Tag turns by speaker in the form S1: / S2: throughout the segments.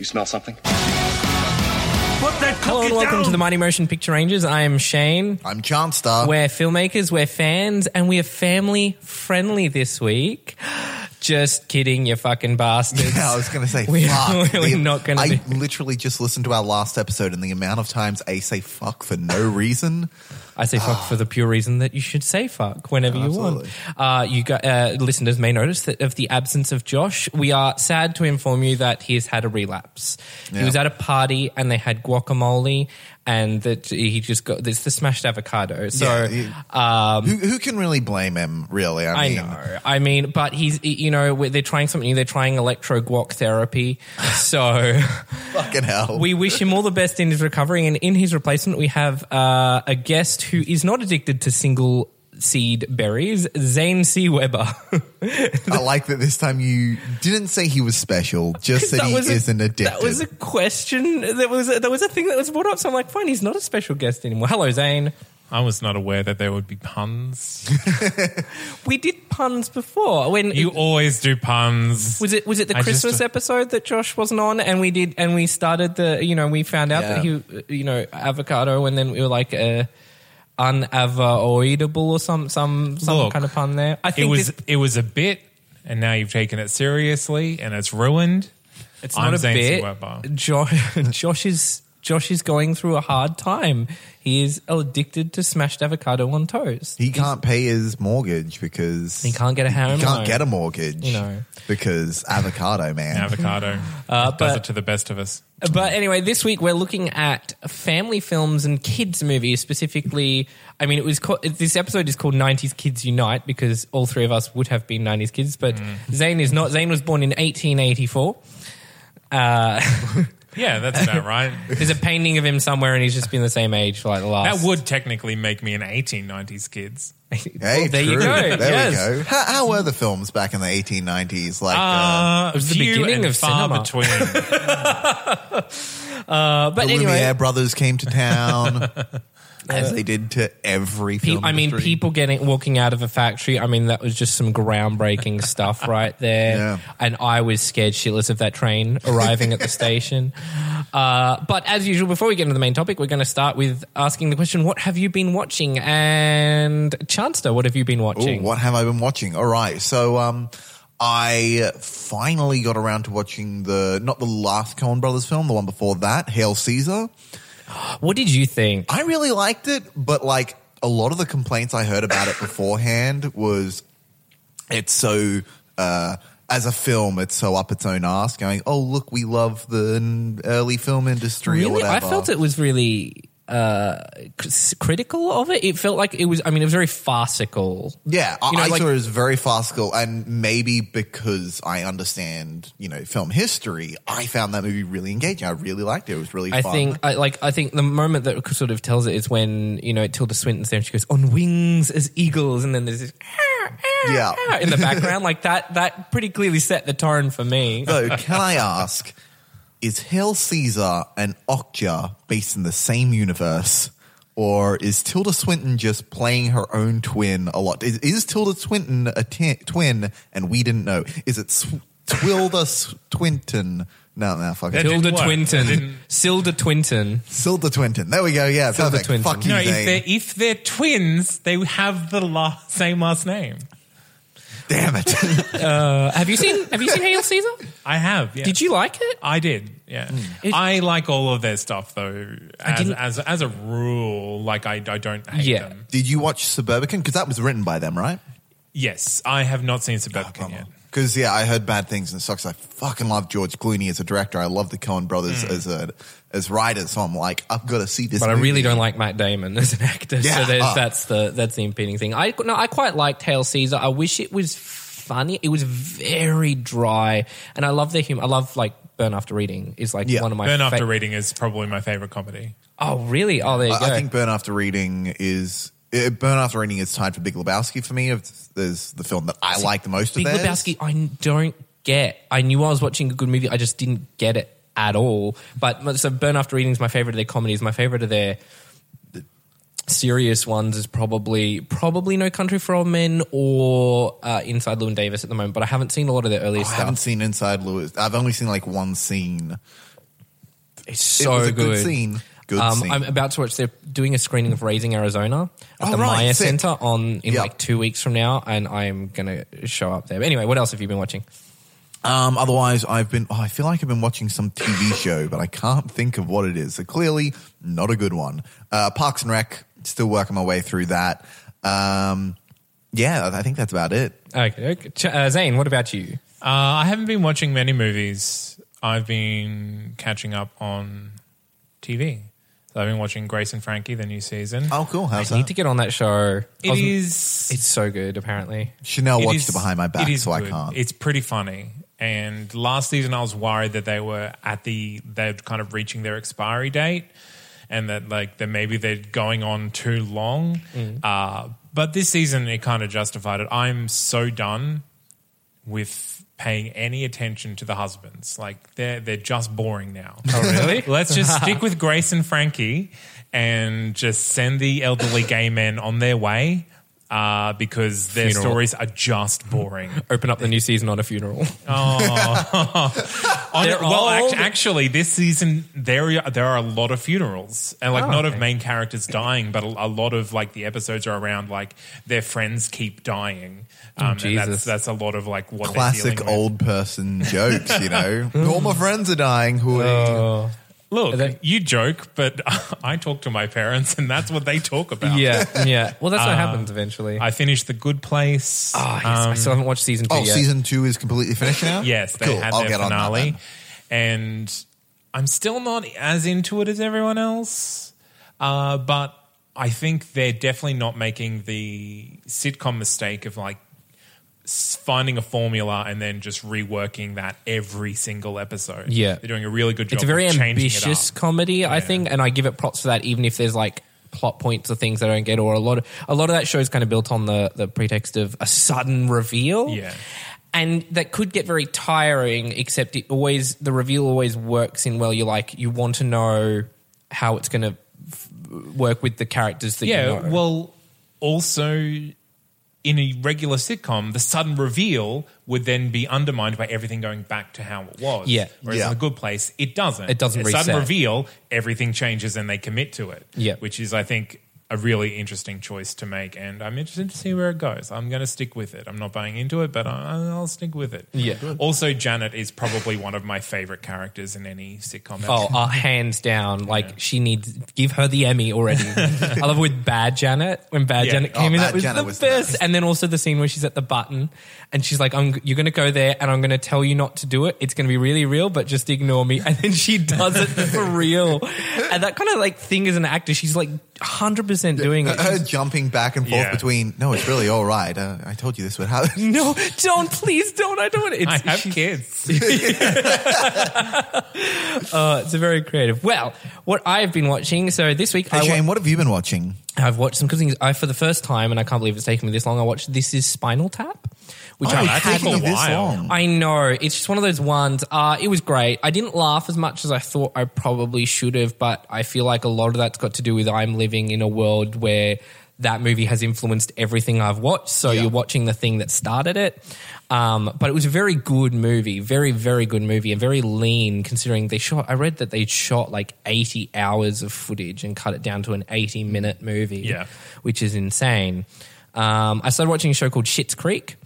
S1: you smell something?
S2: Hello and welcome to the Mighty Motion Picture Rangers. I am Shane.
S3: I'm Chanstar.
S2: We're filmmakers, we're fans, and we are family friendly this week. Just kidding, you fucking bastards.
S3: Yeah, I was going to say,
S2: We-
S3: fuck.
S2: we're
S3: The-
S2: not gonna
S3: I
S2: do-
S3: literally just listened to our last episode, and the amount of times I say fuck for no reason.
S2: I say fuck for the pure reason that you should say fuck whenever you want. Uh, you got, uh, listeners may notice that of the absence of Josh, we are sad to inform you that he has had a relapse. He
S3: Yeah.
S2: was at a party and they had guacamole and that he just got this the smashed avocado. So
S3: Yeah, he-
S2: um,
S3: who, who can really blame him, really? I
S2: I
S3: mean,
S2: know. I mean, but he's, you know, they're trying something new. They're trying electro guac therapy. So
S3: fucking hell.
S2: we wish him all the best in his recovery. And in his replacement, we have uh, a guest who is not addicted to single seed berries, Zane C. Weber.
S3: I like that this time you didn't say he was special, just that, he
S2: a-
S3: isn't addicted.
S2: That was a question. That was a, that was a thing that was brought up. So I'm like, fine, he's not a special guest anymore. Hello, Zane.
S4: I was not aware that there would be puns.
S2: We did puns before when
S4: You always do puns.
S2: Was it was it the
S4: I just-
S2: Christmas episode that Josh wasn't on, and we did, and we started the, you know, we found out that he, you know, avocado, and then we were like, uh, unavoidable or some some some
S4: Look,
S2: kind of pun there. I think It
S4: was
S2: this,
S4: it was a bit, and now you've taken it seriously, and it's ruined.
S2: it's
S4: I'm
S2: not a
S4: Zane C.
S2: bit.
S4: Weber.
S2: Josh, Josh is Josh is going through a hard time. He is addicted to smashed avocado on toast.
S3: he can't pay his mortgage because
S2: He can't get a home
S3: He can't
S2: loan.
S3: get a mortgage,
S2: You know.
S3: because avocado man.
S4: Avocado
S2: Uh,
S4: does it to the best of us.
S2: But anyway, this week we're looking at family films and kids movies specifically. I mean, it was called, this episode is called "90s Kids Unite" because all three of us would have been '90s kids, but Zane is not. Zane was born in 1884. Uh,
S4: Yeah, that's about right.
S2: there's a painting of him somewhere, and he's just been the same age for like the last.
S4: That would technically make me an 1890s kids.
S3: Hey,
S2: Well, there you go.
S3: There
S2: yes.
S3: we go. How, how were the films back in the 1890s? Like, uh,
S4: Uh,
S2: it was the beginning of
S4: far
S2: cinema.
S4: between.
S2: Uh, but
S3: the
S2: anyway,
S3: Lumiere brothers came to town, as they did to every
S2: Pe- I mean,
S3: industry.
S2: people getting walking out of a factory. I mean, that was just some groundbreaking stuff right there.
S3: Yeah.
S2: And I was scared shitless of that train arriving at the station. Uh, but as usual, before we get into the main topic, we're going to start with asking the question: What have you been watching? And Chanster, what have you been
S3: Ooh,
S2: watching?
S3: what have I been watching? All right, so um, I finally got around to watching the not the last Coen Brothers film, the one before that, Hail Caesar.
S2: What did you think?
S3: I really liked it, but like a lot of the complaints I heard about it beforehand was it's so uh as a film, it's so up its own ass, going, "Oh, look, we love the early film industry." or
S2: Really,
S3: whatever.
S2: I felt it was really uh, critical of it. It felt like it was. I mean, it was very farcical.
S3: Yeah, I,
S2: You know,
S3: I
S2: like-
S3: saw it as very farcical, and maybe because I understand, you know, film history, I found that movie really engaging. I really liked it. It was really
S2: I
S3: fun.
S2: think, I, like, I think the moment that sort of tells it is when you know Tilda Swinton's there. and She goes on wings as eagles, and then there's this "Ah, ah,
S3: Yeah.
S2: ah," in the background. like that, that pretty clearly set the tone for me.
S3: Though, can I ask, is Hail Caesar and Okja based in the same universe? Or is Tilda Swinton just playing her own twin a lot? Is, is Tilda Swinton a twin and we didn't know? Is it Sw- Twilda S- Twinton? No, no, fuck it.
S4: That didn't
S2: Tilda
S4: work.
S2: Twinton,
S4: didn't-
S2: Silda Twinton.
S3: Silda Twinton. There we go. Yeah,
S2: Tilda
S3: perfect.
S2: Twinton.
S3: Fuck you,
S4: No, if
S3: Zane.
S4: they're, if they're twins, they have the la- same last name.
S3: Damn it.
S2: Uh, have you seen Have you seen Hail Caesar?
S4: I have. Yeah.
S2: Did you like it?
S4: I did. Yeah.
S2: It-
S4: I like all of their stuff though. As, as as a rule, like I, I don't hate
S2: Yeah.
S4: them.
S3: Did you watch Suburbicon? Because that was written by them, right?
S4: Yes, I have not seen Suburbicon
S3: bummer.
S4: yet.
S3: Because yeah, I heard bad things and it sucks. I fucking love George Clooney as a director. I love the Coen Brothers as a as writers. So I'm like, I've got to see this.
S2: But I really don't like Matt Damon as an actor.
S3: Yeah.
S2: So there's,
S3: Oh.
S2: that's the that's the impeding thing. I no, I quite liked Hail Caesar. I wish it was funny. It was very dry, and I love the humor. I love like Burn After Reading is like
S3: Yeah.
S2: one of my
S4: Burn
S2: fa-
S4: After Reading is probably my favorite comedy.
S2: Oh really? Oh there you
S3: I,
S2: go.
S3: I think Burn After Reading is uh, Burn After Reading is tied for Big Lebowski for me. There's the film that I like the most
S2: Big
S3: of theirs.
S2: Lebowski. I don't get. I knew I was watching a good movie. I just didn't get it at all. But so Burn After Reading is my favorite of their comedies. My favorite of their serious ones is probably probably No Country for Old Men or uh, Inside Llewyn Davis at the moment. But I haven't seen a lot of their earlier
S3: Oh, I haven't seen Inside Lewis. I've only seen like one scene.
S2: It's so
S3: it
S2: good.
S3: good, scene.
S2: Um. I'm about to watch. They're doing a screening of Raising Arizona at
S3: Oh,
S2: the
S3: right,
S2: Maya
S3: sick.
S2: Center on in
S3: Yeah.
S2: like two weeks from now, and I'm gonna show up there. But anyway, what else have you been watching?
S3: Um, otherwise, I've been. Oh, I feel like I've been watching some TV show, but I can't think of what it is. So clearly, not a good one. Uh, Parks and Rec. Still working my way through that. Um, yeah, I think that's about it.
S2: Okay, okay. Uh, Zane, what about you?
S4: Uh, I haven't been watching many movies. I've been catching up on TV. So I've been watching Grace and Frankie, the new season.
S3: Oh, cool. How's
S2: I need to get on that show.
S4: It
S2: I was-
S4: is.
S2: It's so good. Apparently,
S3: Chanel
S4: it
S3: watched
S4: is-
S3: it behind my back,
S4: it is
S3: so I
S4: good.
S3: can't.
S4: It's pretty funny. And last season, I was worried that they were at the they're kind of reaching their expiry date, and that like that maybe they're going on too long.
S3: Mm.
S4: Uh, but this season, it kind of justified it. I'm so done with paying any attention to the husbands. Like they're they're just boring now.
S2: Oh, really?
S4: Let's just stick with Grace and Frankie and just send the elderly gay men on their way. Uh, because their
S2: Funeral.
S4: stories are just boring.
S2: open up the new season on a funeral.
S4: On-
S2: They're
S4: well,
S2: old.
S4: act- actually, this season there are, there are a lot of funerals, and like
S2: Oh,
S4: not
S2: okay.
S4: of main characters dying, but a, a lot of like the episodes are around like their friends keep dying. Um, and
S2: Oh, Jesus.
S4: that's that's a lot of like what they're
S3: Classic
S4: dealing with.
S3: old person jokes, you know. All my friends are dying. Who are
S4: Look,
S2: Are they-
S4: you joke, but I talk to my parents, and that's what they talk about.
S2: yeah, yeah. Well, that's what uh, happens eventually.
S4: I finished The Good Place.
S2: oh, yes, I um, still haven't watched season two
S3: Oh,
S2: yet.
S3: season two is completely finished now.
S4: Yes, they
S3: cool.
S4: had
S3: I'll
S4: their
S3: get on that
S4: finale, and I'm still not as into it as everyone else. Uh, but I think they're definitely not making the sitcom mistake of like s- finding a formula and then just reworking that every single episode.
S2: Yeah.
S4: they're doing a really good job.
S2: it's a very
S4: of changing
S2: ambitious comedy, I think, and I give it props for that. Even if there's like plot points or things I don't get, or a lot of a lot of that show is kind of built on the the pretext of a sudden reveal.
S4: Yeah.
S2: And that could get very tiring, except it always the reveal always works in well. You're like you want to know how it's going to work with the characters that
S4: Yeah,
S2: you know.
S4: well, also in a regular sitcom, the sudden reveal would then be undermined by everything going back to how it was.
S2: Yeah.
S4: Whereas
S3: Yeah.
S4: in a good place, it doesn't.
S2: It doesn't
S4: a sudden reveal, everything changes and they commit to it.
S2: Yeah.
S4: Which is, I think, a really interesting choice to make, and I'm interested to see where it goes. I'm going to stick with it. I'm not buying into it, but I- I'll stick with it.
S2: Yeah.
S4: Also, Janet is probably one of my favorite characters in any sitcom.
S2: Oh, uh, hands down. Like she needs give her the Emmy already. I love it with Bad Janet when Bad
S4: Yeah.
S2: Janet
S3: Oh,
S2: came in. That was
S3: Janet
S2: the
S3: was
S2: best.
S3: nice.
S2: And then also the scene where she's at the button and she's like, I'm, "You're going to go there, and I'm going to tell you not to do it. It's going to be really real, but just ignore me." And then she does it for real. And that kind of like thing as an actor, she's like 100 percent doing it.
S3: Her jumping back and forth
S4: Yeah.
S3: between. No, it's really all right. Uh, I told you this would happen.
S2: no, don't please don't. I don't. It's,
S4: I have kids.
S2: uh, it's a very creative. Well, what I've been watching. So this week,
S3: Hey,
S2: I wa-
S3: Shane, what have you been watching?
S2: I've watched some good things. I, for the first time, and I can't believe it's taken me this long, I watched This Is Spinal Tap, which
S3: Oh,
S2: I had
S4: taken a
S3: this
S4: while.
S3: long.
S2: I know. It's just one of those ones. Uh, it was great. I didn't laugh as much as I thought I probably should have, but I feel like a lot of that's got to do with I'm living in a world where that movie has influenced everything I've watched. So
S3: Yeah.
S2: you're watching the thing that started it. Um, but it was a very good movie, very, very good movie, and very lean considering they shot. I read that they shot like 80 hours of footage and cut it down to an 80 minute movie,
S4: Yeah.
S2: which is insane. Um, I started watching a show called Schitt's Creek,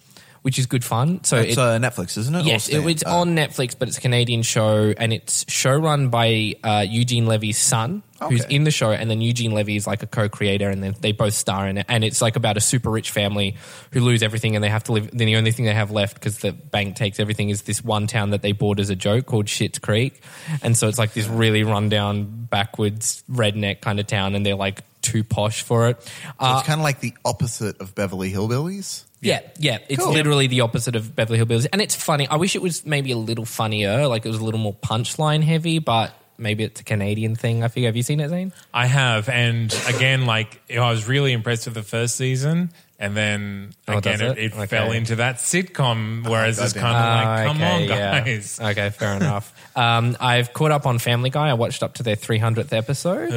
S2: which is good fun. So
S3: It's
S2: it-
S3: uh, Netflix, isn't it?
S2: Yes, it, it's
S3: Uh,
S2: on Netflix, but it's a Canadian show, and it's showrun by uh, Eugene Levy's son, who's in the show, and then Eugene Levy is like a co-creator, and then they both star in it. And it's like about a super rich family who lose everything, and they have to live. Then the only thing they have left because the bank takes everything is this one town that they bought as a joke called Schitt's Creek, and so it's like this really rundown, backwards, redneck kind of town, and they're like too posh for it.
S3: So
S2: Uh,
S3: it's kind of like the opposite of Beverly Hillbillies.
S2: yeah, yeah. It's
S3: Cool.
S2: literally the opposite of Beverly Hillbillies. And it's funny. I wish it was maybe a little funnier, like it was a little more punchline heavy, but maybe it's a Canadian thing. I figure. Have you seen it, Zane?
S4: I have, and again, like I was really impressed with the first season, and then
S2: Oh,
S4: again, it,
S2: it?
S4: it
S2: Okay.
S4: fell into that sitcom. Whereas it's
S3: goddamn.
S4: kind of like,
S2: Ah,
S4: come
S2: okay,
S4: on,
S2: yeah.
S4: guys.
S2: Okay, fair enough. Um, I've caught up on Family Guy. I watched up to their 300th episode.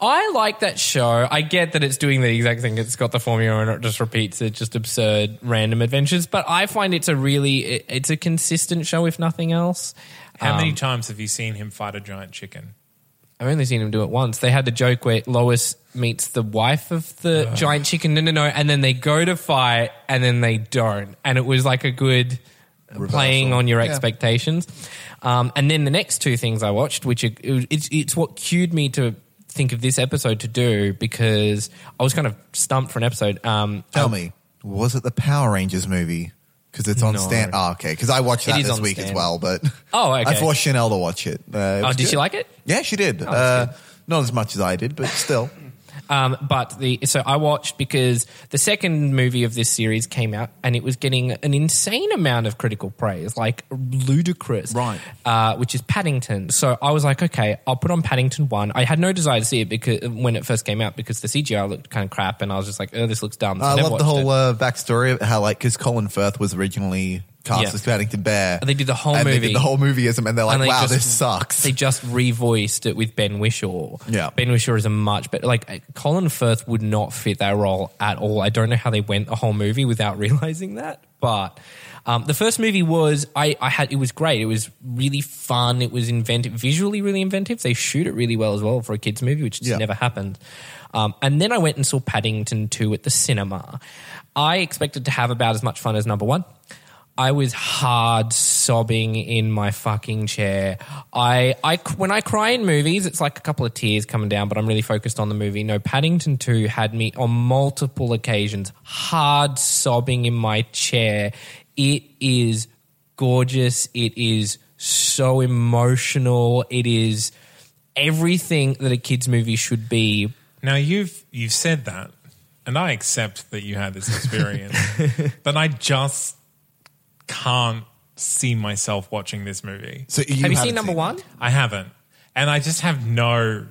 S2: I like that show. I get that it's doing the exact thing. It's got the formula and it just repeats it, just absurd random adventures. But I find it's a really, it, it's a consistent show, if nothing else.
S4: How many
S2: Um,
S4: times have you seen him fight a giant chicken?
S2: I've only seen him do it once. They had the joke where Lois meets the wife of the giant chicken. No, no, no. And then they go to fight and then they don't. And it was like a good playing on your
S3: Yeah.
S2: expectations. Um, and then the next two things I watched, which are, it's, it's what cued me to think of this episode to do because I was kind of stumped for an episode. Um,
S3: Tell
S2: I-
S3: me, was it the Power Rangers movie? Because it's on
S2: No.
S3: Stan. Oh, okay. Because I watched
S2: It
S3: that
S2: is
S3: this
S2: on
S3: week as
S2: Stan.
S3: well. But
S2: Oh, okay.
S3: I forced Chanel to watch it. Uh, it
S2: Oh,
S3: was
S2: did she
S3: good.
S2: like it?
S3: Yeah, she did.
S2: that's
S3: uh, not as much as I did, but still.
S2: Um, but the so I watched because the second movie of this series came out and it was getting an insane amount of critical praise, like ludicrous,
S3: Right.
S2: Uh, which is Paddington. So I was like, okay, I'll put on Paddington one. I had no desire to see it because when it first came out because the CGI looked kind of crap, and I was just like, oh, this looks dumb. So
S3: I
S2: never
S3: love the whole uh, backstory of how, like, because Colin Firth was originally cast as Paddington Bear.
S2: They did the whole
S3: and They
S2: movie.
S3: did the whole movie as him, and they're like,
S2: And they
S3: "Wow,
S2: just-
S3: this sucks."
S2: They just revoiced it with Ben Whishaw.
S3: Yeah.
S2: Ben Whishaw is a much better. Like Colin Firth would not fit that role at all. I don't know how they went the whole movie without realizing that. But um, the first movie was I, I had it was great. It was really fun. It was inventive, visually really inventive. They shoot it really well as well for a kids movie, which just
S3: Yeah.
S2: never happened. Um, and then I went and saw Paddington two at the cinema. I expected to have about as much fun as number one. I was hard sobbing in my fucking chair. I, I, when I cry in movies, it's like a couple of tears coming down, but I'm really focused on the movie. No, Paddington 2 had me on multiple occasions hard sobbing in my chair. It is gorgeous. It is so emotional. It is everything that a kids movie should be.
S4: Now you've you've said that, and I accept that you had this experience, but I just can't see myself watching this movie.
S3: so
S2: Have you
S3: haven't
S2: seen number one?
S4: I haven't, and I just have no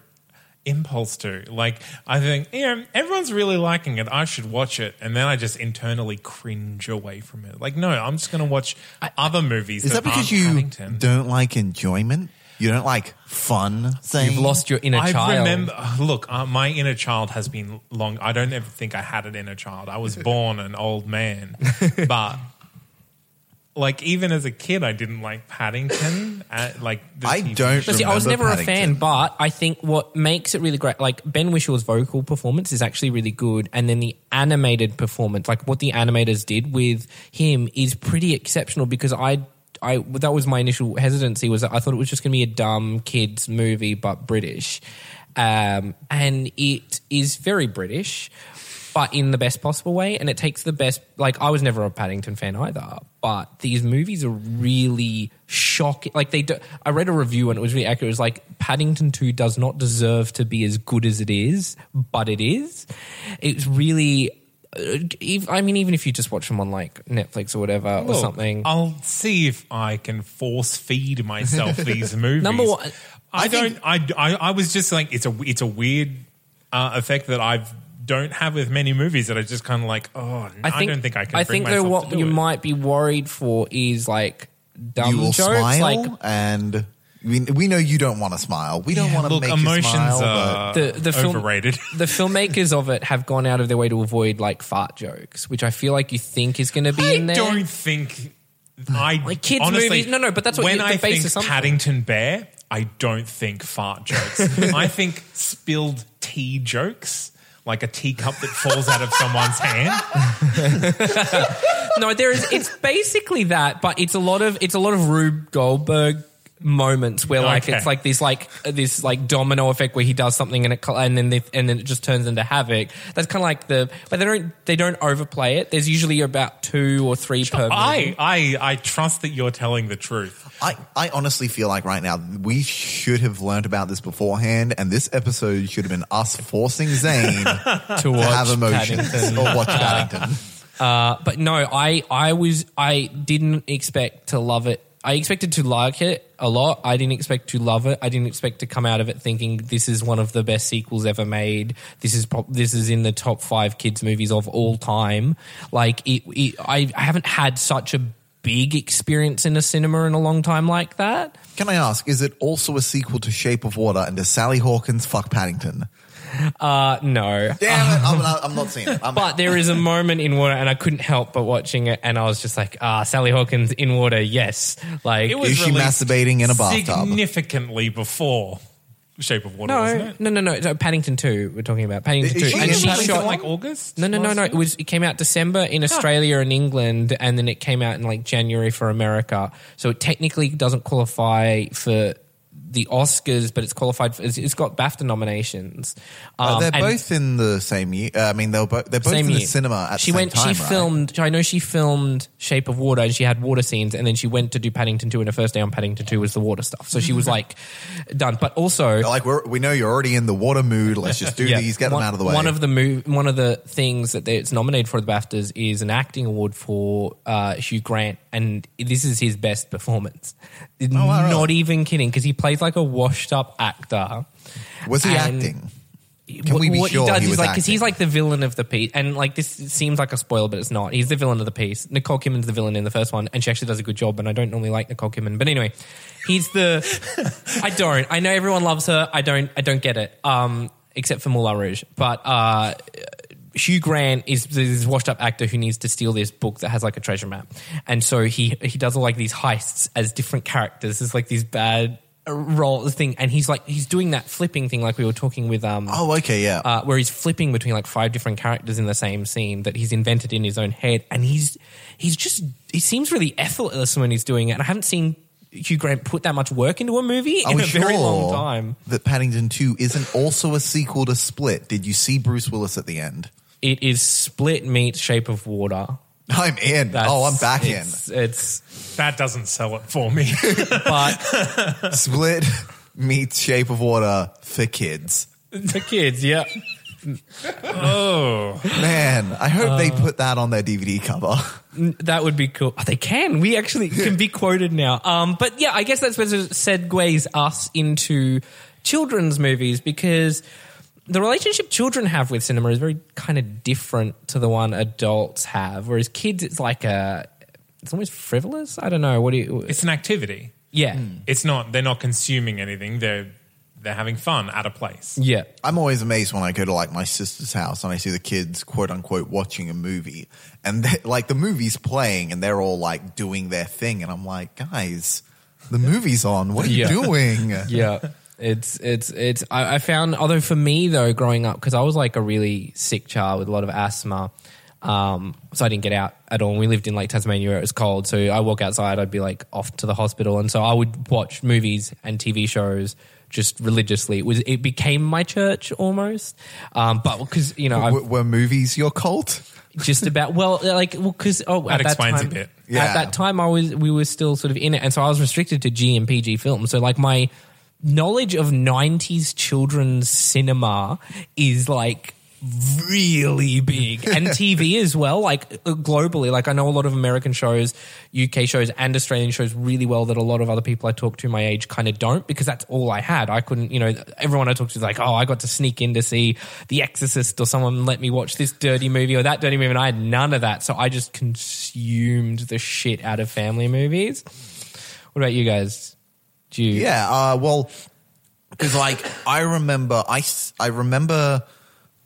S4: impulse to. Like, I think, yeah, everyone's really liking it. I should watch it, and then I just internally cringe away from it. Like, no, I'm just going to watch other movies.
S3: Is that because you
S4: Paddington.
S3: don't like enjoyment? You don't like fun? Saying
S2: You've lost your inner child.
S4: I
S2: child.
S4: remember. Look, uh, my inner child has been long. I don't ever think I had an inner child. I was born an old man, but like even as a kid, I didn't like Paddington. Uh, like the
S3: I
S4: TV
S3: don't
S4: show.
S2: But see, I was
S3: remember
S2: never a fan, but I think what makes it really great, like Ben Whishaw's vocal performance is actually really good, and then the animated performance, like what the animators did with him, is pretty exceptional because I. I, that was my initial hesitancy was that I thought it was just going to be a dumb kids movie but British, um, and it is very British, but in the best possible way. And it takes the best. Like I was never a Paddington fan either, but these movies are really shocking. Like they, do, I read a review and it was really accurate. It was like Paddington Two does not deserve to be as good as it is, but it is. It's really. uh, I mean, even if you just watch them on like Netflix or whatever or something,
S4: I'll see if I can force feed myself these movies.
S2: Number one-
S4: I,
S3: I
S4: don't. I, I I was just like it's a it's a weird uh, effect that I've don't have with many movies that I just kind of like. Oh, I,
S2: I
S4: don't think I can.
S2: I
S4: bring
S2: think though what you
S4: it.
S2: might be worried for is like dumb
S3: you will
S2: jokes,
S3: smile,
S2: like
S3: and we, we know you don't want to smile. We don't want to
S4: Look,
S3: make
S4: emotions
S3: you smile.
S4: are
S2: the the film,
S4: overrated.
S2: the filmmakers of it have gone out of their way to avoid like fart jokes, which I feel like you think is going to be
S4: I
S2: in there.
S4: I don't think I
S2: Like kids'
S4: honestly,
S2: movies- no, no, but that's what
S4: when
S2: you- the
S4: I
S2: base
S4: think
S2: assumption.
S4: Paddington Bear. I don't think fart jokes. I think spilled tea jokes, like a teacup that falls out of someone's hand.
S2: no, there is. It's basically that, but it's a lot of it's a lot of Rube Goldberg moments where like
S4: Okay.
S2: it's like this like this like domino effect where he does something and it and then they, and then it just turns into havoc. That's kind of like the but they don't they don't overplay it. There's usually about two or three per movie.
S4: I, I I trust that you're telling the truth.
S3: I, I honestly feel like right now we should have learned about this beforehand, and this episode should have been us forcing Zane to,
S2: to
S3: have emotions
S2: Paddington.
S3: or watch Paddington.
S2: Uh, but no, I I was I didn't expect to love it. I expected to like it a lot. I didn't expect to love it. I didn't expect to come out of it thinking this is one of the best sequels ever made. This is prob- this is in the top five kids movies of all time. Like it, it I, I haven't had such a big experience in a cinema in a long time like that.
S3: Can I ask, is it also a sequel to Shape of Water and does Sally Hawkins fuck Paddington?
S2: Uh, no.
S3: Damn it, I'm not, I'm not seeing it. I'm
S2: But
S3: out.
S2: there is a moment in water, and I couldn't help but watching it, and I was just like, "Ah, Sally Hawkins in water, yes." Like,
S4: It was
S3: Is she masturbating in a bathtub?
S4: significantly before Shape of Water, wasn't
S2: no,
S4: it?
S2: no, no, no, no. Paddington Two. We're talking about Paddington Two, and she
S3: Paddington
S2: shot
S4: like August.
S2: No, no, no, no. It was. It came out December in Australia and England, and then it came out in like January for America. So it technically doesn't qualify for the Oscars, but it's qualified. For, it's, it's got BAFTA nominations.
S3: Uh,
S2: Um,
S3: they're both in the same year. Uh, I mean, they're both they're both in the
S2: year.
S3: cinema at
S2: she
S3: the same
S2: went,
S3: time.
S2: She
S3: right?
S2: filmed. I know she filmed Shape of Water, and she had water scenes, and then she went to do Paddington Two, and her first day on Paddington Two was the water stuff. So she was like done. But also,
S3: They're like we're, we know you're already in the water mood. Let's just do
S2: Yeah.
S3: these, get
S2: one,
S3: them out of the way.
S2: One of the mov- one of the things that it's nominated for the BAFTAs is an acting award for uh, Hugh Grant, and this is his best performance.
S3: Oh, wow?
S2: Not even kidding, because he plays like a washed up actor.
S3: was he
S2: and-
S3: acting? Can we be
S2: what
S3: sure
S2: he does
S3: he
S2: is
S3: was
S2: like because he's like the villain of the piece, and like this seems like a spoiler, but it's not. He's the villain of the piece. Nicole Kidman's the villain in the first one, and she actually does a good job. And I don't normally like Nicole Kidman, but anyway, he's the. I don't. I know everyone loves her. I don't. I don't get it. Um, except for Moulin Rouge, but uh, Hugh Grant is this washed up actor who needs to steal this book that has like a treasure map, and so he he does all like these heists as different characters. There's like these bad role the thing, and he's like he's doing that flipping thing like we were talking with um
S3: Oh, okay, yeah.
S2: uh, where he's flipping between like five different characters in the same scene that he's invented in his own head, and he's he's just he seems really effortless when he's doing it. And I haven't seen Hugh Grant put that much work into a movie
S3: Are
S2: in a very long time.
S3: that Paddington 2 isn't also a sequel to Split? Did you see Bruce Willis at the end?
S2: It is Split meets Shape of Water.
S3: I'm in.
S2: That's-
S3: oh, I'm back in.
S2: it's, It's
S4: That doesn't sell it for me.
S2: but
S3: Split meets Shape of Water for kids.
S2: For kids, yeah.
S4: oh,
S3: Man, I hope
S2: Uh.
S3: they put that on their DVD cover.
S2: That would be cool. Oh, they can. We actually can be quoted now. Um, but yeah, I guess that's what segues us into children's movies because the relationship children have with cinema is very kind of different to the one adults have. Whereas kids, it's like a, it's almost frivolous. I don't know. What do you?
S4: it's an activity.
S2: yeah, hmm.
S4: It's not. They're not consuming anything. They're they're having fun at a place.
S2: yeah.
S3: I'm always amazed when I go to like my sister's house and I see the kids quote unquote watching a movie and they, like the movie's playing and they're all like doing their thing and I'm like, guys, the movie's on. What are
S2: Yeah.
S3: you doing?
S2: yeah it's it's it's I, I found although for me though growing up because i was like a really sick child with a lot of asthma um, so i didn't get out at all. And we lived in like tasmania where it was cold. So i walk outside i'd be like off to the hospital. And so i would watch movies and tv shows just religiously. It was it became my church almost. Um, but because you know i
S3: W- were movies your cult?
S2: just about well like well because oh
S4: That
S2: at
S4: explains a
S2: time,
S4: bit.
S3: Yeah.
S2: at that time i was we were still sort of in it. And so i was restricted to g and pg films. So like my knowledge of 90s children's cinema is like really big. And tv as well like uh, globally. Like i know a lot of american shows uk shows and australian shows really well that a lot of other people i talk to my age kind of don't because that's all i had. I couldn't you know everyone i talked to is like oh i got to sneak in to see the exorcist or someone let me watch this dirty movie or that dirty movie and i had none of that. So i just consumed the shit out of family movies. What about you guys do you
S3: Yeah, uh, well, because like I remember, I I remember,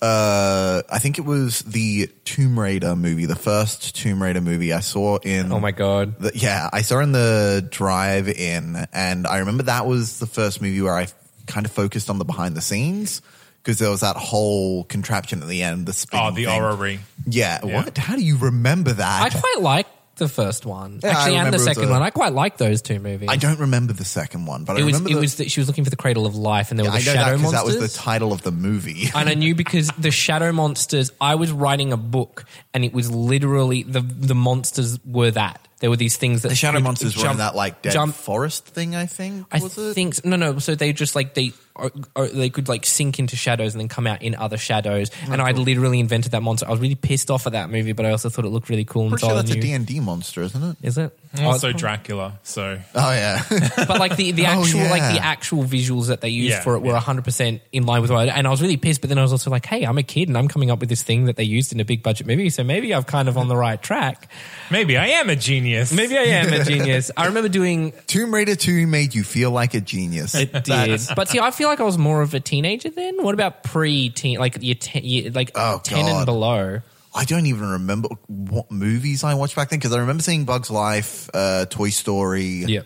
S3: uh, I think it was the Tomb Raider movie, the first Tomb Raider movie I saw in.
S2: oh my god
S3: the, yeah, I saw in the drive-in, and I remember that was the first movie where I kind of focused on the behind the scenes because there was that whole contraption at the end, the spin.
S4: Oh, the
S3: thing.
S4: orrery.
S3: Yeah,
S4: Yeah.
S3: what? How do you remember that?
S2: I quite like the first one.
S3: Yeah, I
S2: Actually, and the
S3: it was
S2: second
S3: a-
S2: one. I quite like those two movies.
S3: I don't remember the second one, but I
S2: It was
S3: remember
S2: it
S3: the,
S2: was that she was looking for the Cradle of Life, and there were
S3: I
S2: the
S3: know that
S2: shadow
S3: 'cause
S2: monsters.
S3: that was the title of the movie.
S2: and I knew because the shadow monsters. I was writing a book, and it was literally the the monsters were that. There were these things that
S3: the shadow
S2: could
S3: monsters were in
S2: jump-
S3: that like dead
S2: jump
S3: forest thing. I think
S2: I
S3: was it?
S2: think no, no. So they just like they or, or they could like sink into shadows and then come out in other shadows. Oh, and I literally invented that monster. I was really pissed off at that movie, but I also thought it looked really cool. and
S3: Pretty
S2: so
S3: sure that's a
S2: knew-
S3: D and D monster, isn't it?
S2: Is it?
S4: Oh, also
S2: Oh,
S4: Dracula. So
S3: Oh yeah.
S2: but like the, the
S3: Oh,
S2: actual like the actual visuals that they used
S4: Yeah,
S2: for it were
S4: yeah.
S2: hundred percent in line with what I, and I was really pissed. But then I was also like, hey, I'm a kid and I'm coming up with this thing that they used in a big budget movie, so maybe I'm kind of on the right track.
S4: maybe I am a genius.
S2: Maybe I am a genius. I remember doing
S3: Tomb Raider Two made you feel like a genius.
S2: It did, but see, I feel like I was more of a teenager then. What about pre-teen, like your, ten, year, like
S3: Oh,
S2: ten
S3: God.
S2: and below?
S3: I don't even remember what movies I watched back then because I remember seeing Bugs Life, uh, Toy Story, yep.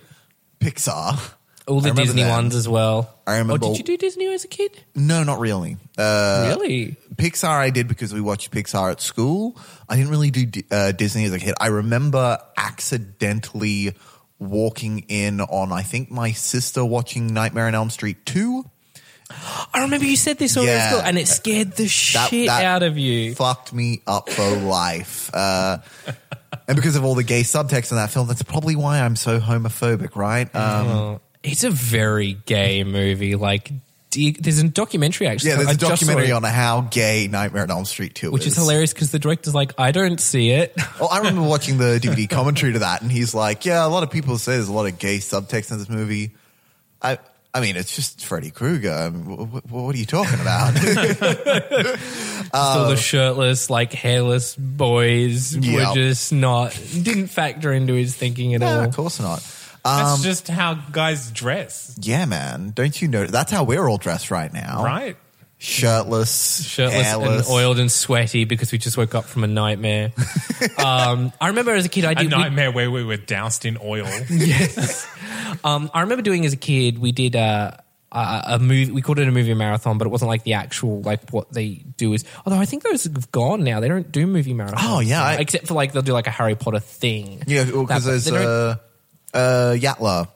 S3: Pixar.
S2: all the Disney
S3: them.
S2: ones as well.
S3: I remember-
S2: Oh, did you do Disney as a kid?
S3: No, not really. Uh,
S2: really?
S3: Pixar I did because we watched Pixar at school. I didn't really do uh, Disney as a kid. I remember accidentally walking in on I think my sister watching Nightmare on Elm Street 2.
S2: I remember you said this earlier,
S3: Yeah.
S2: school, and it scared the
S3: That-
S2: shit
S3: that
S2: out of you.
S3: Fucked me up for life. Uh, and because of all the gay subtext in that film, that's probably why I'm so homophobic, right? Um,
S2: Oh, it's a very gay movie. Like, you- there's a documentary actually.
S3: yeah, there's
S2: I
S3: a
S2: saw
S3: documentary on how gay Nightmare on Elm Street 2
S2: which is hilarious because the director's like, I don't see it.
S3: Well, I remember watching the DVD commentary to that, and he's like, "Yeah, a lot of people say there's a lot of gay subtext in this movie." I, I mean, it's just Freddy Krueger. I mean, wh- wh- what are you talking about?
S2: Still the uh, shirtless, like hairless boys
S3: Yeah.
S2: were just not didn't factor into his thinking at all.
S3: of course not.
S4: That's
S3: Um,
S4: just how guys dress,
S3: Yeah, man. Don't you know? That's how we're all dressed right now.
S4: right?
S3: Shirtless,
S2: shirtless
S3: hairless.
S2: and oiled and sweaty because we just woke up from a nightmare. um, I remember as a kid, I
S4: A
S2: did. we-
S4: nightmare where we were doused in oil.
S2: yes. Um, I remember doing as a kid. We did uh, a, a movie. We called it a movie marathon, but it wasn't like the actual like what they do is. Although I think those have gone now. They don't do movie marathons.
S3: Oh, yeah, I-
S2: except for like they'll do like a Harry Potter thing.
S3: Yeah, because
S2: That-
S3: there's
S2: they don't-
S3: uh, uh, Yatla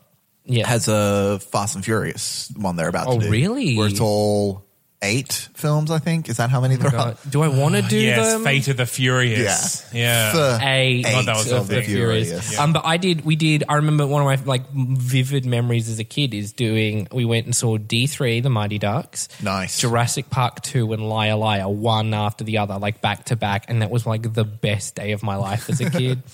S2: yeah.
S3: has a Fast and Furious one they're about
S2: Oh,
S3: to do.
S2: really?
S3: Where it's all eight films, I think. Is that how many there are?
S2: Do I want to do
S4: yes,
S2: them?
S4: Fate of the Furious. Yeah.
S3: The
S2: a
S3: eight
S4: Oh, that was
S2: of
S4: the
S2: the
S4: thing.
S2: Furious.
S3: Furious.
S2: Um, but I did. We did. I remember one of my like vivid memories as a kid is doing. We went and saw D three, The Mighty Ducks.
S3: Nice.
S2: Jurassic Park two and Liar Liar one after the other, like back to back, and that was like the best day of my life as a kid.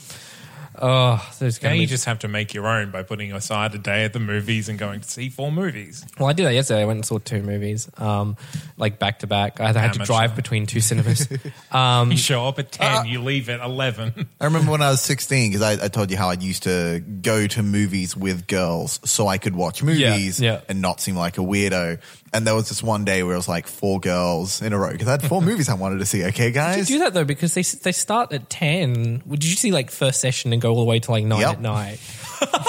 S2: oh, there's
S4: Now
S2: gonna
S4: you
S2: be.
S4: just have to make your own by putting aside a day at the movies and going to see four movies.
S2: well, I did that yesterday. I went and saw two movies, um, like back to back. I had to
S4: Amateur.
S2: drive between two cinemas. Um,
S4: You show up at 10, you leave at 11.
S3: I remember when I was 16 because I, I told you how I used to go to movies with girls so I could watch movies
S2: yeah.
S3: and not seem like a weirdo. And there was this one day where it was like four girls in a row because I had four movies I wanted to see. Okay,
S2: You
S3: guys?
S2: do that though because they they start at ten. Did you see like first session and go all the way to like nine
S3: Yep.
S2: at night?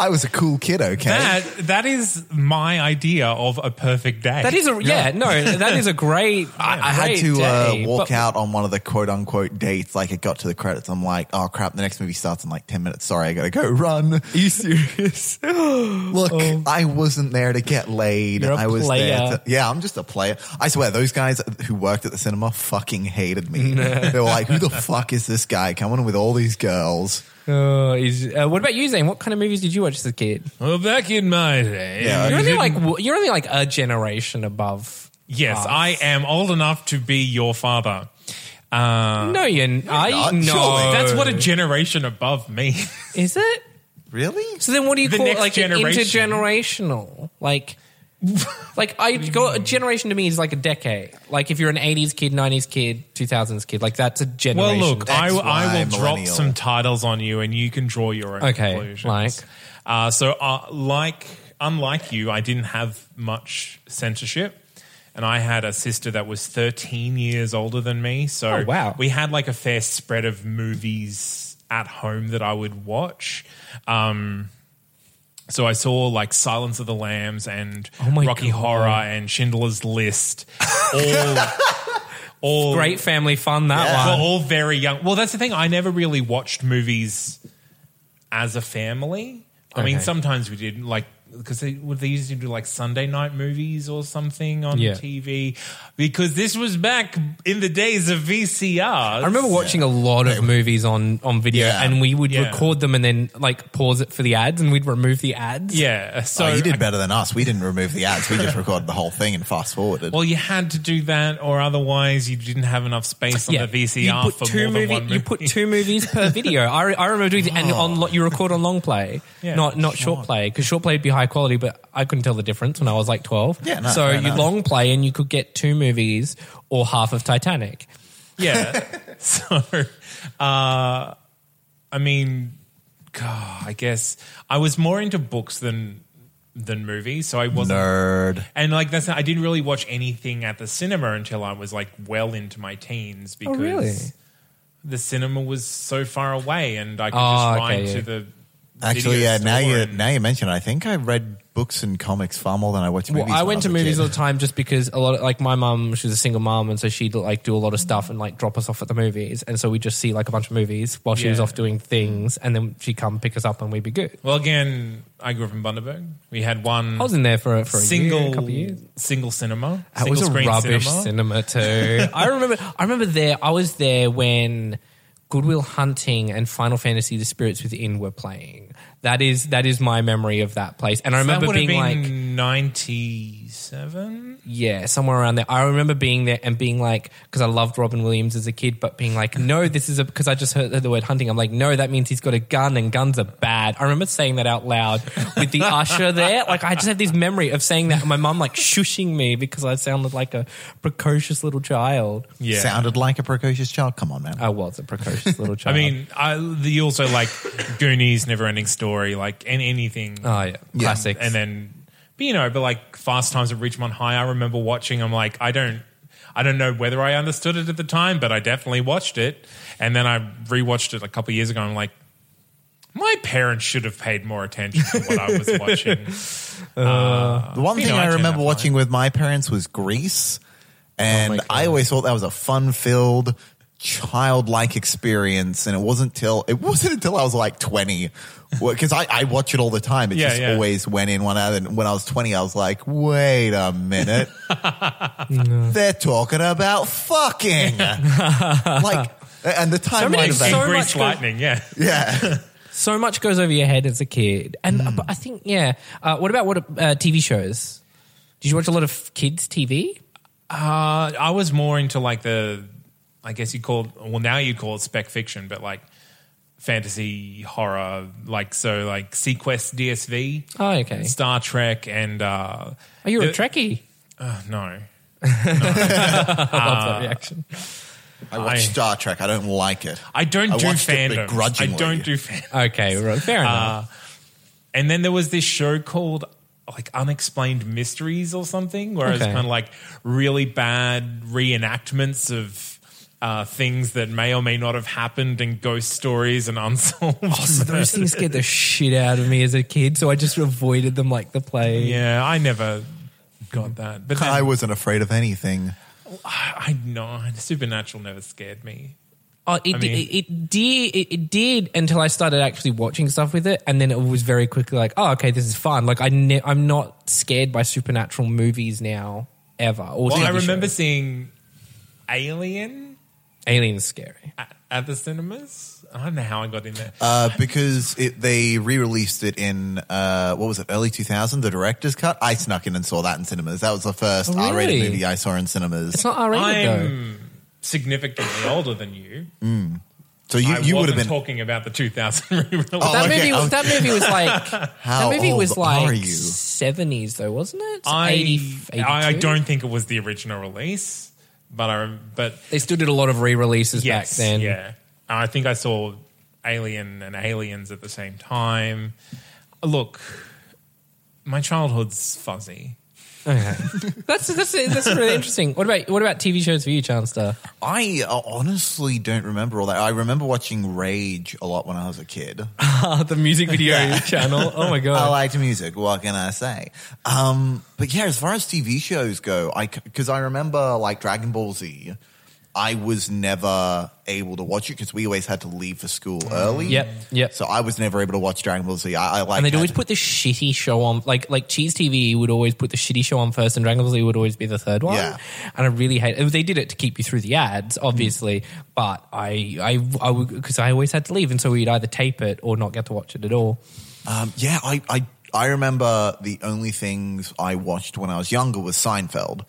S3: I was a cool kid, okay?
S4: That, that is my idea of a perfect day.
S2: That is a yeah, no, that is a great.
S3: I, I had to uh, walk
S2: but-
S3: out on one of the quote unquote dates. Like it got to the credits. I'm like, oh crap, the next movie starts in like 10 minutes. Sorry, I gotta go run. Are
S2: you serious?
S3: Look, I wasn't there to get laid.
S2: You're a
S3: I was there to, yeah, I'm just a player. I swear, those guys who worked at the cinema fucking hated me. they were like, who the fuck is this guy coming with all these girls?
S2: Oh, he's- uh, what about you, Zane? What kind of movies did you watch as a kid?
S4: Well, back in my day.
S3: Yeah,
S2: You're only like you're only like a generation above.
S4: Yes,
S2: us.
S4: I am old enough to be your father. Uh,
S2: No, you're. I
S3: not,
S2: no.
S3: surely.
S4: That's what a generation above me.
S2: is it.
S3: Really?
S2: So then, what do you
S4: The
S2: call it?
S4: next
S2: Like an
S4: generation.
S2: intergenerational? Like, like I go a generation to me is like a decade. Like if you're an '80s kid, '90s kid, 2000s kid, like that's a generation.
S4: well,
S2: generation.
S4: look, I, will drop some titles on you, and you can draw your own
S2: Okay,
S4: conclusions.
S2: like?
S4: uh, so, uh, like, unlike you, I didn't have much censorship. And I had a sister that was 13 years older than me. So
S2: Oh, wow.
S4: we had like a fair spread of movies at home that I would watch. Um, so I saw like Silence of the Lambs and
S2: Oh
S4: Rocky
S2: God.
S4: Horror and Schindler's List, all all
S2: Great family fun that
S3: Yeah.
S2: One.
S4: all very young. Well, that's the thing. I never really watched movies as a family. I mean, sometimes we did, like, because they would they used to do like Sunday night movies or something on
S2: Yeah.
S4: TV. Because this was back in the days of VCR.
S2: I remember watching a lot of movies on on video,
S3: Yeah.
S2: and we would
S4: Yeah.
S2: record them and then like pause it for the ads, and we'd remove the ads.
S4: Yeah, so
S3: oh, you did
S4: I-
S3: better than us. We didn't remove the ads. We just recorded the whole thing and fast forwarded.
S4: well, you had to do that, or otherwise you didn't have enough space on the VCR
S2: you put
S4: for
S2: two
S4: more
S2: movie,
S4: than one movie.
S2: You put two movies per video. I, I remember doing, and on you record on long play,
S4: Yeah.
S2: not not short play, because short play would be high quality, but I couldn't tell the difference when I was like twelve.
S3: Yeah, no,
S2: so
S3: fair
S2: you
S3: enough.
S2: long play, and you could get two movies or half of Titanic.
S4: Yeah. so, uh, I mean, God, I guess I was more into books than than movies, so I wasn't.
S3: Nerd.
S4: And like that's, I didn't really watch anything at the cinema until I was like well into my teens because
S2: Oh, really?
S4: the cinema was so far away, and I could
S2: Oh,
S4: just
S2: okay,
S4: ride
S2: yeah.
S4: to the.
S3: Actually, yeah. Now you
S4: and-
S3: now you mention it. I think I read books and comics far more than I watched movies.
S2: Well.
S3: I
S2: went to movies
S3: kid.
S2: all the time just because a lot of like my mum, she was a single mom, and so she'd like do a lot of stuff and like drop us off at the movies, and so we just see like a bunch of movies while she was off doing things, and then she'd come pick us up and we'd be good.
S4: Well, again, I grew up in Bundaberg. We had one
S2: I was in there for for a
S4: single
S2: year, a couple of years.
S4: single cinema.
S2: That
S4: single
S2: was a rubbish
S4: cinema.
S2: cinema, too. I remember. I remember there. I was there when Good Will Hunting and Final Fantasy: The Spirits Within were playing. That is that is my memory of that place. And I remember being like
S4: ninety 97?
S2: Yeah, somewhere around there. I remember being there and being like, because I loved Robin Williams as a kid, but being like, no, this is a, because I just heard the word hunting. I'm like, no, that means he's got a gun and guns are bad. I remember saying that out loud with the usher there. Like, I just had this memory of saying that and my mom like shushing me because I sounded like a precocious little child.
S4: Yeah.
S3: Sounded like a precocious child. Come on, man.
S2: I was a precocious little child.
S4: I mean, I, the also like Goonies, Never Ending Story, like and anything.
S2: Oh, yeah.
S4: And then but, you know, but like Fast Times at Ridgemont High, I remember watching. I'm like, I don't, I don't know whether I understood it at the time, but I definitely watched it, and then I rewatched it a couple of years ago. And I'm like, my parents should have paid more attention to what I was watching.
S3: Uh, uh, the one thing
S4: know, I
S3: I remember
S4: out
S3: watching with my parents was Grease, oh and
S2: my
S3: I always thought that was a fun-filled, childlike experience. And it wasn't till it wasn't until I was like twenty, because I, I watch it all the time. It
S4: Yeah,
S3: just
S4: yeah.
S3: always went in one out. And when I was twenty, I was like, wait a minute, they're talking about fucking, like. And the timeline
S2: many-
S3: of that,
S2: so much goes-
S4: Lightning, yeah.
S3: yeah.
S2: so much goes over your head as a kid, and but I think yeah. Uh, what about what uh, TV shows? Did you watch a lot of kids TV?
S4: Uh, I was more into like the, I guess you call well now you call it spec fiction, but like fantasy horror, like so like seaQuest DSV,
S2: Oh, okay.
S4: Star Trek, and uh,
S2: Oh, you're a Trekkie.
S4: uh, no,
S2: I love that reaction.
S3: I watch
S4: I-
S3: Star Trek. I don't like it.
S4: I don't
S3: I
S4: do
S3: watched
S4: fandom. I don't do fandom.
S2: Okay, right, fair enough.
S4: And then there was this show called like Unexplained Mysteries or something, where it's
S2: Okay.
S4: kind of like really bad reenactments of uh, things that may or may not have happened and ghost stories and unsolved.
S2: Oh, so those things scared the shit out of me as a kid, so I just avoided them like the plague.
S4: yeah, I never got that. But then,
S3: I wasn't afraid of anything.
S4: I know Supernatural never scared me.
S2: Oh, it,
S4: I mean-
S2: it, it did. It, it did until I started actually watching stuff with it, and then it was very quickly like, oh, okay, this is fun. Like I, ne- I'm not scared by supernatural movies now ever. Or
S4: Well, I remember
S2: shows.
S4: seeing Alien
S2: Alien's scary.
S4: at, at the cinemas. I don't know how I got in there.
S3: Uh, because it, they re-released it in uh, what was it, early 2000, the director's cut. I snuck in and saw that in cinemas. That was the first
S2: Oh,
S3: R-rated
S2: really?
S3: movie I saw in cinemas.
S2: It's not R-rated though.
S4: I'm significantly older than you.
S3: so you,
S4: I
S3: you would
S4: wasn't
S3: have been.
S4: talking about the 2000 re-release.
S3: Oh,
S2: That
S3: okay,
S2: movie,
S3: I was-
S2: that movie was like
S3: How
S2: that movie was
S3: old are
S2: like
S3: you?
S2: seventies though, wasn't it?
S4: I,
S2: 80,
S4: I I
S2: 82?
S4: don't think it was the original release, but I but
S2: They still did a lot of re-releases
S4: yes,
S2: back then.
S4: yeah. I think I saw Alien and Aliens at the same time. Look, my childhood's fuzzy.
S2: Okay. that's that's that's really interesting. What about what about TV shows for you, Chancellor?
S3: I uh, honestly don't remember all that. I remember watching Rage a lot when I was a kid.
S2: the music video channel. Oh my god!
S3: I liked music. What can I say? Um, but yeah, as far as TV shows go, I because I remember like Dragon Ball Z I was never able to watch it because we always had to leave for school early.
S2: Yep, yep.
S3: So I was never able to watch Dragon Ball Z. I, I like
S2: and they'd always put the shitty show on, like like Cheez TV would always put the shitty show on first, and Dragon Ball Z would always be the third one.
S3: Yeah.
S2: and I really hate. It. They did it to keep you through the ads, obviously, but I I I would because I always had to leave, and so we'd either tape it or not get to watch it at all.
S3: Um, yeah, I, I I remember the only things I watched when I was younger was Seinfeld.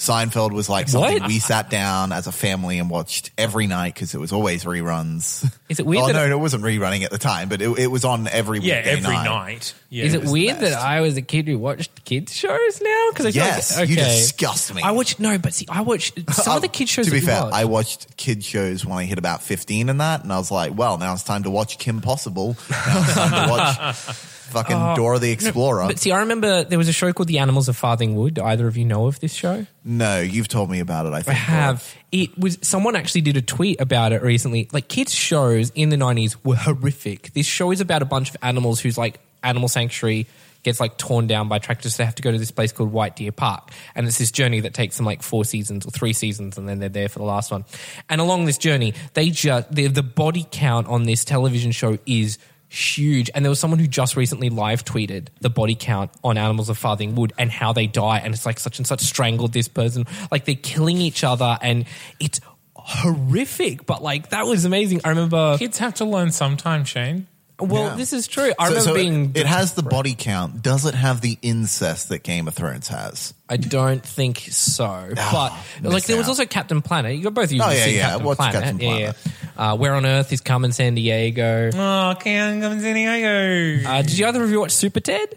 S3: Seinfeld was like something
S2: What?
S3: we sat down as a family and watched every night because it was always reruns.
S2: Is it weird
S3: Oh
S2: that-
S3: no, it wasn't rerunning at the time, but it, it was on every
S4: Yeah,
S3: weekday
S4: every
S3: night.
S4: night. Yeah.
S2: Is it
S3: was the
S2: weird that. I was a kid who watched kids shows now? Because I feel
S3: Yes,
S2: like,
S3: you disgust me.
S2: I watched no, but see, I watched some of the oh, kids shows.
S3: To be
S2: that
S3: fair,
S2: watch.
S3: I watched kid shows when I hit about fifteen and that, and I was like, well, now it's time to watch Kim Possible. Now it's time to watch fucking oh, Dora the Explorer.
S2: Oh, But see, I remember there was a show called The Animals of Farthing Wood. Do either of you know of this show?
S3: no, you've told me about it. I
S2: I
S3: think
S2: have. It was someone actually did a tweet about it recently. Like kids shows in the nineties were horrific. This show is about a bunch of animals whose like animal sanctuary gets like torn down by tractors. They have to go to this place called White Deer Park, and it's this journey that takes them like four seasons or three seasons, and then they're there for the last one. And along this journey, they just the, the body count on this television show is huge. And there was someone who just recently live tweeted the body count on Animals of Farthing Wood and how they die. And it's like such and such strangled this person. Like they're killing each other and it's horrific. But like that was amazing. I remember,
S4: Kids have to learn sometime, Shane.
S2: Well,
S3: Yeah.
S2: this is true. I
S3: So-
S2: remember
S3: so
S2: being.
S3: It has the body count. Does it have the incest that Game of Thrones has?
S2: I don't think so. But like
S3: missed
S2: there was
S3: out.
S2: also Captain Planet. You got both of you
S3: Oh, yeah,
S2: seen
S3: yeah.
S2: Captain
S3: What's
S2: Planet.
S3: Captain
S2: Yeah,
S3: Planet?
S2: yeah. Uh, Where on Earth is Carmen Sandiego.
S4: Oh, can't come San Diego.
S2: Uh, did you either of you watch Super Ted?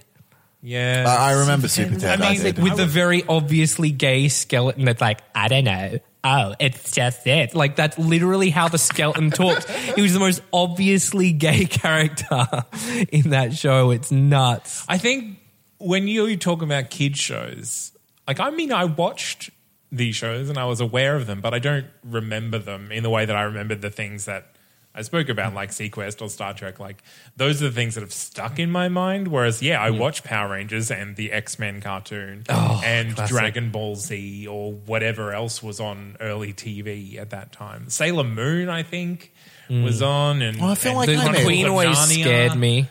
S4: yeah.
S3: I, I remember Super Ted.
S4: I
S3: I
S4: mean,
S3: did.
S2: with the very obviously gay skeleton that's like, I don't know. Oh, it's just it. Like that's literally how the skeleton talks. He was the most obviously gay character in that show. It's nuts.
S4: I think when you talk about kid shows, like I mean, I watched these shows and I was aware of them, but I don't remember them in the way that I remembered the things that I spoke about, like seaQuest or Star Trek. Like those are the things that have stuck in my mind. Whereas, yeah, I mm. watched Power Rangers and the X Men cartoon oh, and
S2: classic.
S4: Dragon Ball Z or whatever else was on early TV at that time. Sailor Moon, I think. Mm. Was on and
S3: Well, I feel
S4: and
S3: like
S2: The
S3: I
S4: Chronicles
S2: Queen
S4: of
S2: always
S4: Narnia.
S2: scared me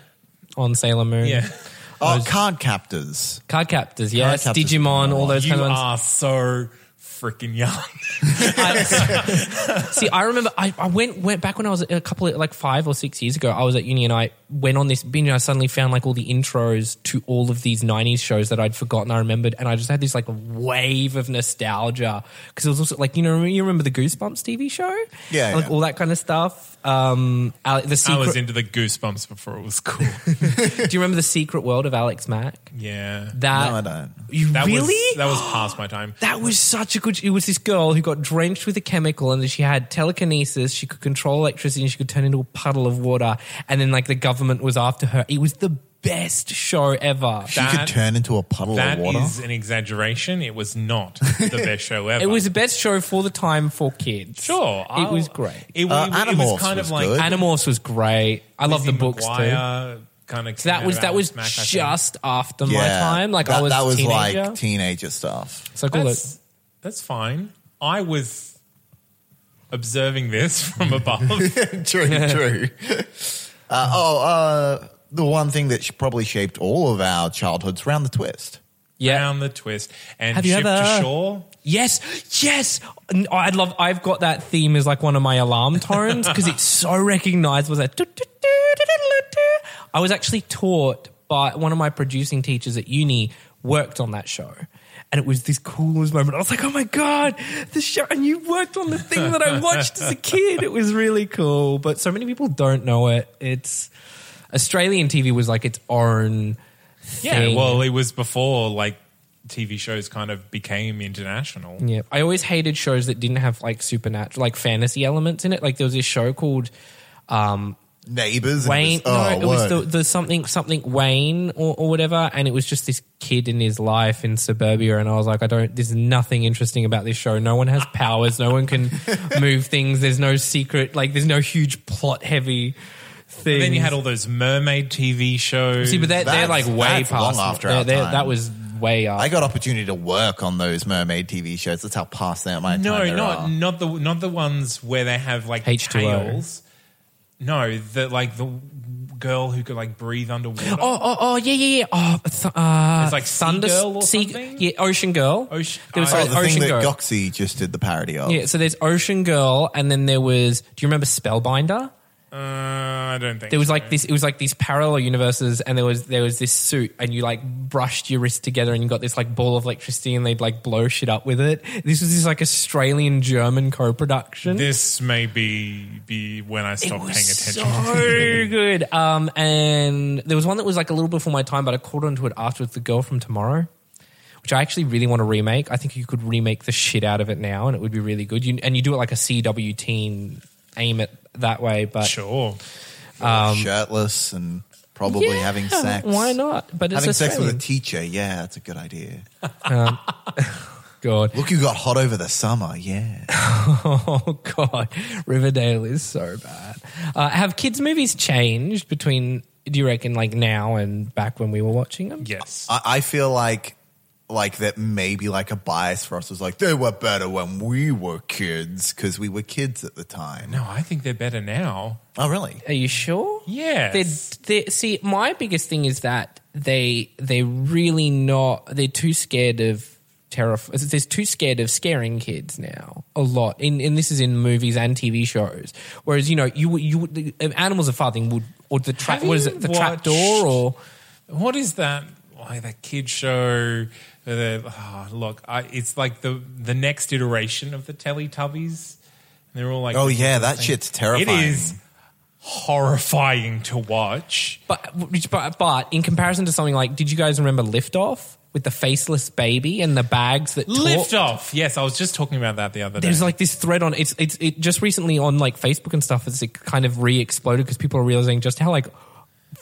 S2: on Sailor Moon.
S4: Yeah,
S3: oh, Card Captors.
S2: Card Captors, yes.
S3: Captors.
S2: Digimon, all those
S4: you
S2: kind of ones.
S4: are so freaking young.
S2: I- see, I remember I, I went went back when I was a couple of like five or six years ago. I was at uni and I went on this binge. and I suddenly found like all the intros to all of these '90s shows that I'd forgotten. I remembered, and I just had this like wave of nostalgia because it was also like you know you remember the Goosebumps TV show,
S3: Yeah,
S2: like
S3: yeah.
S2: all that kind of stuff. Um, Ale- the
S4: I was into the goosebumps before it was cool.
S2: do you remember the Secret World of Alex Mack?
S4: yeah.
S2: That
S3: No, I don't.
S2: You
S4: That
S2: really?
S4: was that was past my time.
S2: That was such a good. It was this girl who got drenched with a chemical, and then she had telekinesis. She could control electricity, and she could turn into a puddle of water. And then, like the government was after her. It was the best show ever.
S3: She
S4: That-
S3: could turn into a puddle
S4: That
S3: of water.
S4: is an exaggeration. It was not the best show ever.
S2: It was the best show for the time for kids.
S4: sure.
S2: it
S4: I'll-
S2: was great.
S4: It,
S3: Uh,
S4: it- it
S3: Animorphs
S4: was kind
S3: was
S4: of like
S3: good.
S2: Animorphs was great. I love the
S4: Lizzie
S2: books too.
S4: Kind of
S2: So that was that was just after my time. Like
S3: that,
S2: I was
S3: that was
S2: teenager.
S3: like teenager stuff.
S2: so cool.
S4: That's, that's fine. I was observing this from above.
S3: true, true. Uh, oh, uh, the one thing that probably shaped all of our childhoods round the twist.
S2: yeah.
S4: Down the twist and
S2: Have you
S4: ship
S2: ever-
S4: to shore.
S2: Yes, yes. N- I love. I've got that theme as like one of my alarm tones because it's so recognizable. That I was actually taught by one of my producing teachers at uni worked on that show. And it was this coolest moment. I was like, "Oh my god, the show!" And you worked on the thing that I watched as a kid. It was really cool, but so many people don't know it. It's Australian TV was like its own.
S4: Yeah, well, it was before like TV shows kind of became international.
S2: Yeah, I always hated shows that didn't have like supernatural, like fantasy elements in it. Like there was this show called um,
S3: Neighbors.
S2: Wayne.
S3: It was, oh,
S2: no, it was the, the something something Wayne or, or whatever, and it was just this kid in his life in suburbia. And I was like, I don't. There's nothing interesting about this show. No one has powers. No one can move things. There's no secret. Like there's no huge plot heavy thing.
S4: Then you had all those mermaid TV shows.
S2: See, but they're, they're like way
S3: that's
S2: past
S3: long after
S2: they're-
S3: our
S2: they're-
S3: time.
S2: That was way up.
S3: I got opportunity to work on those mermaid TV shows. That's how past out my
S4: No,
S3: time.
S4: not
S3: are.
S4: not the not the ones where they have like
S2: H2O.
S4: tails. No, the like the girl who could like breathe underwater.
S2: Oh, oh, oh, yeah, yeah, yeah. Oh, th- uh,
S4: It's like
S2: Thunder,
S4: Girl or
S2: Sea-
S4: something?
S2: Yeah, Ocean Girl.
S4: Ocean-
S2: There was
S4: oh,
S2: like
S3: the thing
S2: Ocean
S3: that
S2: Girl.
S3: Goxie just did the parody of.
S2: yeah, so there's Ocean Girl, and then there was. Do you remember Spellbinder?
S4: Uh, I don't think
S2: There was
S4: so.
S2: like this. It was like these parallel universes, and there was there was this suit, and you like brushed your wrist together, and you got this like ball of electricity, and they'd like blow shit up with it. This was this like Australian German co-production.
S4: This may be be when I stopped paying attention.
S2: so good. Um, and there was one that was like a little before my time, but I caught onto it afterwards. The Girl from Tomorrow, which I actually really want to remake. I think you could remake the shit out of it now, and it would be really good. You, and you do it like a CW teen, aim it that way. But
S4: Sure.
S3: shirtless and probably
S2: Yeah,
S3: having sex.
S2: Why not? But it's
S3: Having sex with a teacher, yeah, that's a good idea.
S2: God.
S3: Look, you got hot over the summer, yeah.
S2: Oh God, Riverdale is so bad. Uh, have kids' movies changed between? Do you reckon like now and back when we were watching them?
S4: Yes.
S3: I, I feel like like that maybe like a bias for us was like they were better when we were kids because we were kids at the time.
S4: no, I think they're better now.
S3: Oh, really?
S2: Are you sure?
S4: Yes.
S2: They're, see, my biggest thing is that they they really not. They're too scared of terror. They're too scared of scaring kids now. A lot, in and this is in movies and TV shows. Whereas you know you would- you would, the animals of farthing Wood or the trap.
S4: Have
S2: What is it? The
S4: watched-
S2: trap door or
S4: What is that? Like that kid show? Where oh, ah, look, I, it's like the the next iteration of the Teletubbies. And they're all like,
S3: Oh yeah, that
S4: same-
S3: shit's terrifying.
S4: It is horrifying to watch.
S2: But, but but in comparison to something like, did you guys remember Liftoff with the faceless baby and the bags that
S4: Lift
S2: talk?
S4: off. Yes, I was just talking about that the other day.
S2: There's like this thread on it's it's it just recently on like Facebook and stuff. It's like kind of re-exploded because people are realizing just how like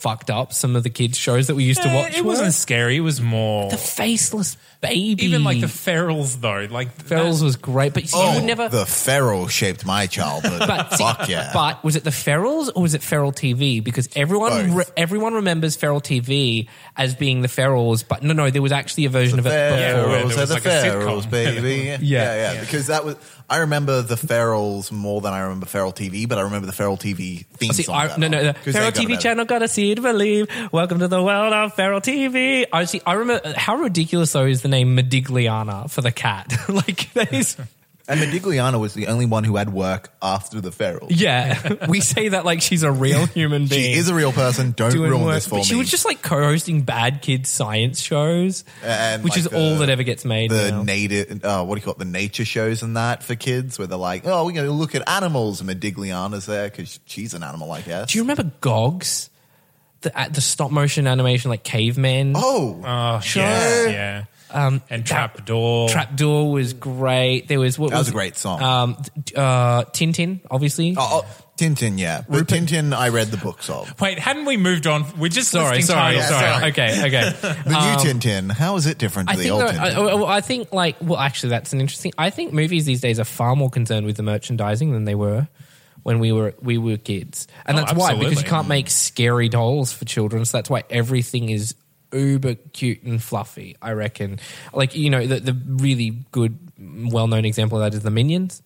S2: fucked up some of the kids shows that we used to watch.
S4: It wasn't scary. It was more
S2: the faceless baby.
S4: even like the ferals though. Like
S2: ferals
S4: that-
S2: was great, but you, see,
S3: Oh,
S2: you would never.
S3: the feral shaped my childhood.
S2: but see,
S3: Fuck yeah.
S2: But was it the Ferals or was it Feral TV? Because everyone
S3: Both.
S2: re- everyone remembers Feral TV as being the Ferals, but no, no, there was actually a version of it.
S4: Yeah,
S2: before.
S4: where
S3: Ferals
S4: there
S3: are the
S4: was like a
S3: Ferals,
S4: sitcom.
S3: baby. Yeah.
S2: Yeah.
S3: yeah, yeah, Because that was, I remember the Ferals more than I remember Feral TV, but I remember the Feral TV theme
S2: See,
S3: song.
S2: I, no, no, no. Feral TV
S3: it
S2: channel, got a seed, to believe. Welcome to the world of Feral TV. I see. I remember how ridiculous though is the name Modigliana for the cat. like that is.
S3: And Modigliana was the only one who had work after the Ferals.
S2: Yeah, we say that like she's a real human being.
S3: She is a real person. Don't
S2: doing
S3: ruin
S2: work.
S3: this for
S2: But
S3: me.
S2: She was just like co-hosting bad kids science shows,
S3: And,
S2: which
S3: like,
S2: is
S3: the-
S2: all that ever gets made.
S3: the
S2: now.
S3: native, uh, what do you call it? The nature shows and that for kids, where they're like, "Oh, we're going to look at animals." And Modigliana's there because she's an animal, I guess.
S2: Do you remember Gogs? The, the stop motion animation like cavemen.
S3: Oh,
S4: Oh,
S2: Sure.
S4: yes, yeah.
S2: Um,
S4: and
S2: that-
S4: Trapdoor.
S2: Trapdoor was great. There was what
S3: That was
S2: was
S3: a great song.
S2: Um, uh, Tintin, obviously.
S3: oh, oh, Tintin, yeah. But Tintin, I read the books of.
S4: Wait, hadn't we moved on? We're just
S2: sorry, sorry,
S4: titles.
S2: sorry.
S3: sorry.
S2: Okay, okay.
S3: The new Tintin, how is it different to
S2: I
S3: the
S2: think,
S3: old
S2: that-
S3: Tintin?
S2: I, I- I think like well, actually, that's an interesting. I think movies these days are far more concerned with the merchandising than they were when we were we were kids, and
S4: Oh,
S2: that's why because you can't make scary dolls for children. So that's why everything is uber cute and fluffy. I reckon. Like you know, the the really good, well known example of that is the Minions.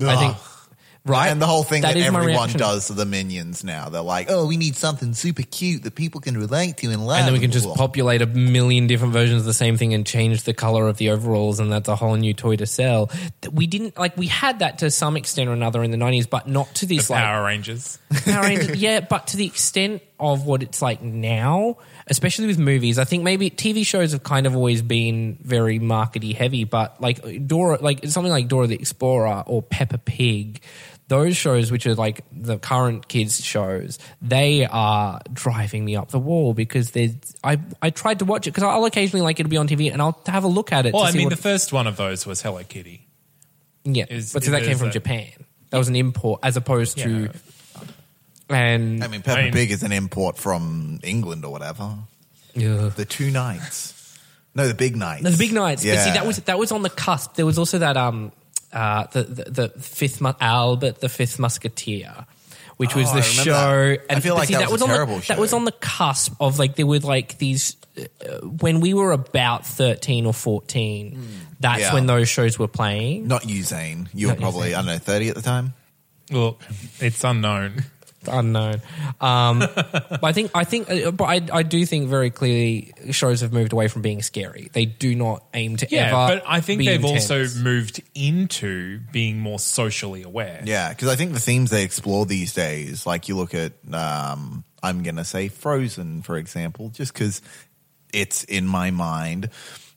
S2: I think. Right,
S3: And the whole thing that,
S2: my
S3: everyone does to the minions now. They're like, oh, we need something super cute that people can relate to and love.
S2: and then we can just populate a million different versions of the same thing and change the color of the overalls and that's a whole new toy to sell we didn't like we had that to some extent or another in the 90s but not to this
S4: The
S2: like
S4: Power Rangers.
S2: Power Rangers, yeah but to the extent of what it's like now especially with movies i think maybe tv shows have kind of always been very markety heavy but like dora like something like dora the explorer or peppa pig those shows which are like the current kids shows they are driving me up the wall because there's i i tried to watch it because i'll occasionally like it'll be on tv and i'll have a look at it
S4: Well, I mean, the first one of those was Hello Kitty.
S2: yeah
S4: is-
S2: but so that came from
S4: a-
S2: japan that was an import as opposed to and
S3: I mean, Peppa
S4: I mean-
S3: Pig is an import from England or whatever.
S2: Ugh.
S3: The two nights. No, the Big Knights.
S2: No, the Big Knights.
S3: Yeah.
S2: But see, that was that was on the cusp. There was also that um uh the the, the fifth mu- Albert the Fifth Musketeer. Which was
S3: Oh,
S2: the
S3: I
S2: show,
S3: that. I feel
S2: but
S3: like that was a
S2: on
S3: terrible
S2: the,
S3: show.
S2: That was on the cusp of like there were like these uh, when we were about 13 or 14, that's
S3: Yeah.
S2: when those shows were playing.
S3: Not you, Zane. You were
S2: Not you,
S3: probably,
S2: Zane.
S3: I don't know, 30 at the time?
S4: Look, it's unknown.
S2: Unknown. Um, but I think I think, uh, but I, I do think very clearly shows have moved away from being scary. They do not aim to
S4: Yeah,
S2: ever.
S4: but I think
S2: be
S4: they've
S2: intense.
S4: also moved into being more socially aware.
S3: Yeah, because I think the themes they explore these days, like you look at, um, I'm going to say Frozen, for example, just because it's in my mind.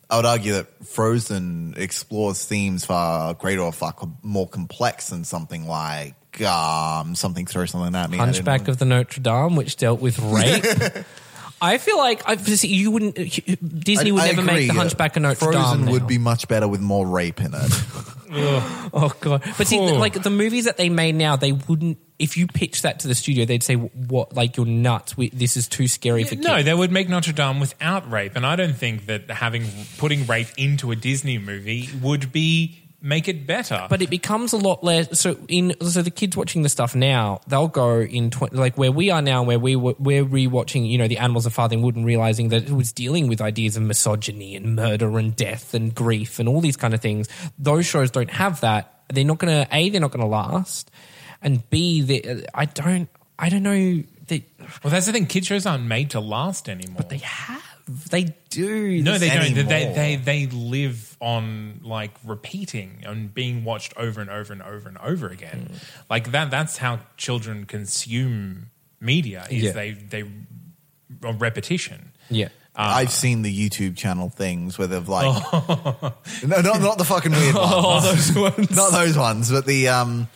S3: I would argue that Frozen explores themes far greater or far com- more complex than something like um, something throw something at me. I didn't
S2: Hunchback of the Notre Dame, which dealt with rape. I feel like I, you wouldn't. Disney would
S3: I
S2: never make the
S3: agree.
S2: Hunchback of Notre
S3: Frozen
S2: Dame.
S3: would
S2: now.
S3: be much better with more rape in it.
S2: Oh god! But see, like the movies that they made now, they wouldn't. If you pitch that to the studio, they'd say, "What? Like you're nuts? We, this is too scary for kids."
S4: No, they would make Notre Dame without rape, and I don't think that having putting rape into a Disney movie would be make it better.
S2: but it becomes a lot less. So in so the kids watching the stuff now, they'll go in tw- like where we are now, where we were, we're rewatching, you know, the Animals of Farthing Wood and realizing that it was dealing with ideas of misogyny and murder and death and grief and all these kind of things. Those shows don't have that. They're not going to a. They're not going to last, and b. They, I don't. I don't know. They,
S4: well, that's the thing. Kid shows aren't made to last anymore.
S2: But they have. They do.
S4: no, they don't. They, they they they live on like repeating and being watched over and over and over and over again. Like that. That's how children consume media. Is
S2: Yeah.
S4: they they on repetition.
S2: Yeah.
S3: I've seen the YouTube channel things where they've like, no, not not the fucking weird ones.
S2: Oh, those ones.
S3: not those ones, but the um,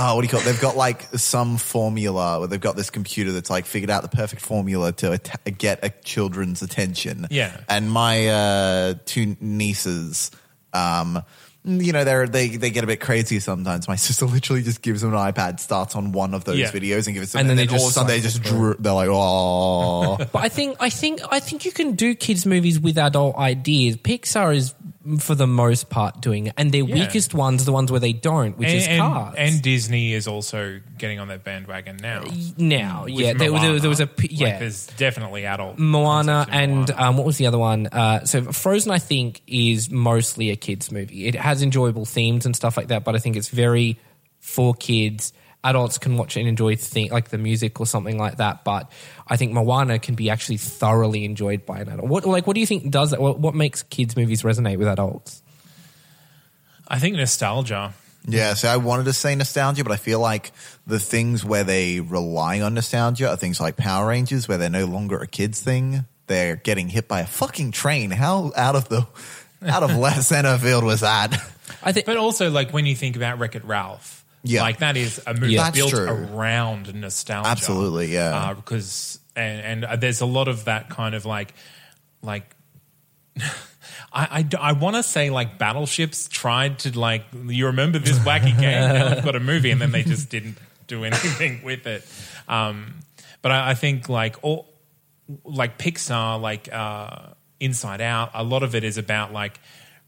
S3: oh, what do you call it? They've got like some formula where they've got this computer that's like figured out the perfect formula to at- get a children's attention.
S4: Yeah.
S3: and my uh, two nieces, um. You know they're they they get a bit crazy sometimes. My sister literally just gives them an iPad, starts on one of those
S4: Yeah.
S3: videos, and gives them,
S2: And then they
S3: all of a
S2: just
S3: sudden they just drew. They're like, oh,
S2: But I think I think I think you can do kids movies with adult ideas. Pixar is for the most part doing it, and their
S4: Yeah.
S2: weakest ones the ones where they don't, which is
S4: and-
S2: Cars.
S4: and Disney is also getting on that bandwagon now.
S2: now,
S4: with
S2: yeah, there, there, there was a yeah.
S4: Like, there's definitely adult
S2: Moana
S4: concepts in
S2: and
S4: Moana.
S2: um, what was the other one? Uh, so Frozen, I think, is mostly a kids movie. It has enjoyable themes and stuff like that, but I think it's very for kids. Adults can watch and enjoy thing like the music or something like that, but I think Moana can be actually thoroughly enjoyed by an adult. What like what do you think does that? What, what makes kids movies resonate with adults?
S4: I think nostalgia.
S3: Yeah, so I wanted to say nostalgia, but I feel like the things where they rely on nostalgia are things like Power Rangers, where they're no longer a kids thing. They're getting hit by a fucking train. How out of the out of left center field was that?
S2: I think
S4: But also, like when you think about Wreck It Ralph,
S3: Yeah.
S4: like that is a movie
S2: Yeah.
S3: That's
S4: built
S3: true.
S4: around nostalgia.
S3: Absolutely, yeah.
S4: Uh, because and and uh, there's a lot of that kind of like like. I, I, want to say like battleships tried to like you remember this wacky game now we've got a movie and then they just didn't do anything with it um, but I, I think like all like Pixar, like uh, Inside Out, a lot of it is about like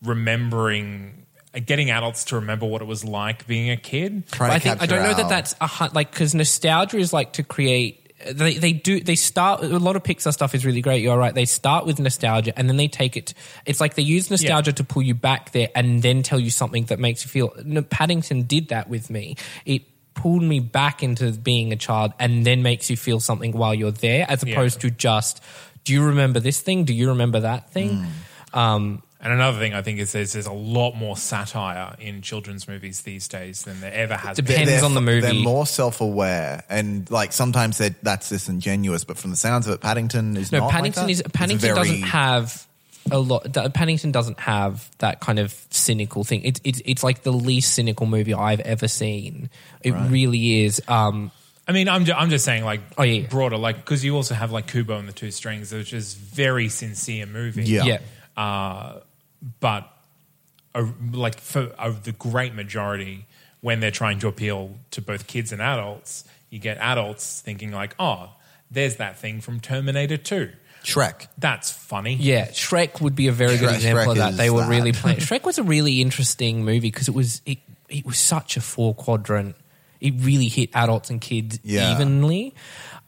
S4: remembering, getting adults to remember what it was like being a kid.
S3: Trying
S2: I think I don't know that that's a hun- like because nostalgia is like to create. They they do they start a lot of Pixar stuff is really great. You're right. They start with nostalgia and then they take it. It's like they use nostalgia to pull you back there and then tell you something that makes you feel. No, Paddington did that with me. It pulled me back into being a child and then makes you feel something while you're there, as opposed to just. Do you remember this thing? Do you remember that thing? Um,
S4: And another thing I think is there's, there's a lot more satire in children's movies these days than there ever has
S2: Depends
S4: been.
S3: They're-
S2: on the movie.
S3: They're more self-aware, and like sometimes they're- that's disingenuous. But from the sounds of it, Paddington is
S2: No,
S3: not like
S2: Paddington
S3: that.
S2: is
S3: It's
S2: Paddington
S3: very-
S2: doesn't have a lot. Paddington doesn't have that kind of cynical thing. It's it's it's like the least cynical movie I've ever seen. It really is. Um,
S4: I mean, I'm, ju- I'm just saying like
S2: Oh, yeah.
S4: broader, like because you also have like Kubo and the Two Strings, which is very sincere movie.
S3: Yeah.
S2: yeah.
S4: uh, but uh, like for uh, the great majority, when they're trying to appeal to both kids and adults, you get adults thinking like, "Oh, there's that thing from Terminator 2.
S3: Shrek.
S4: That's funny."
S2: Yeah, Shrek would be a very good
S3: Shrek-
S2: example
S3: Shrek
S2: of that. They were
S3: that.
S2: really playing. Shrek was a really interesting movie because it was it it was such a four quadrant. It really hit adults and kids
S3: Yeah.
S2: evenly.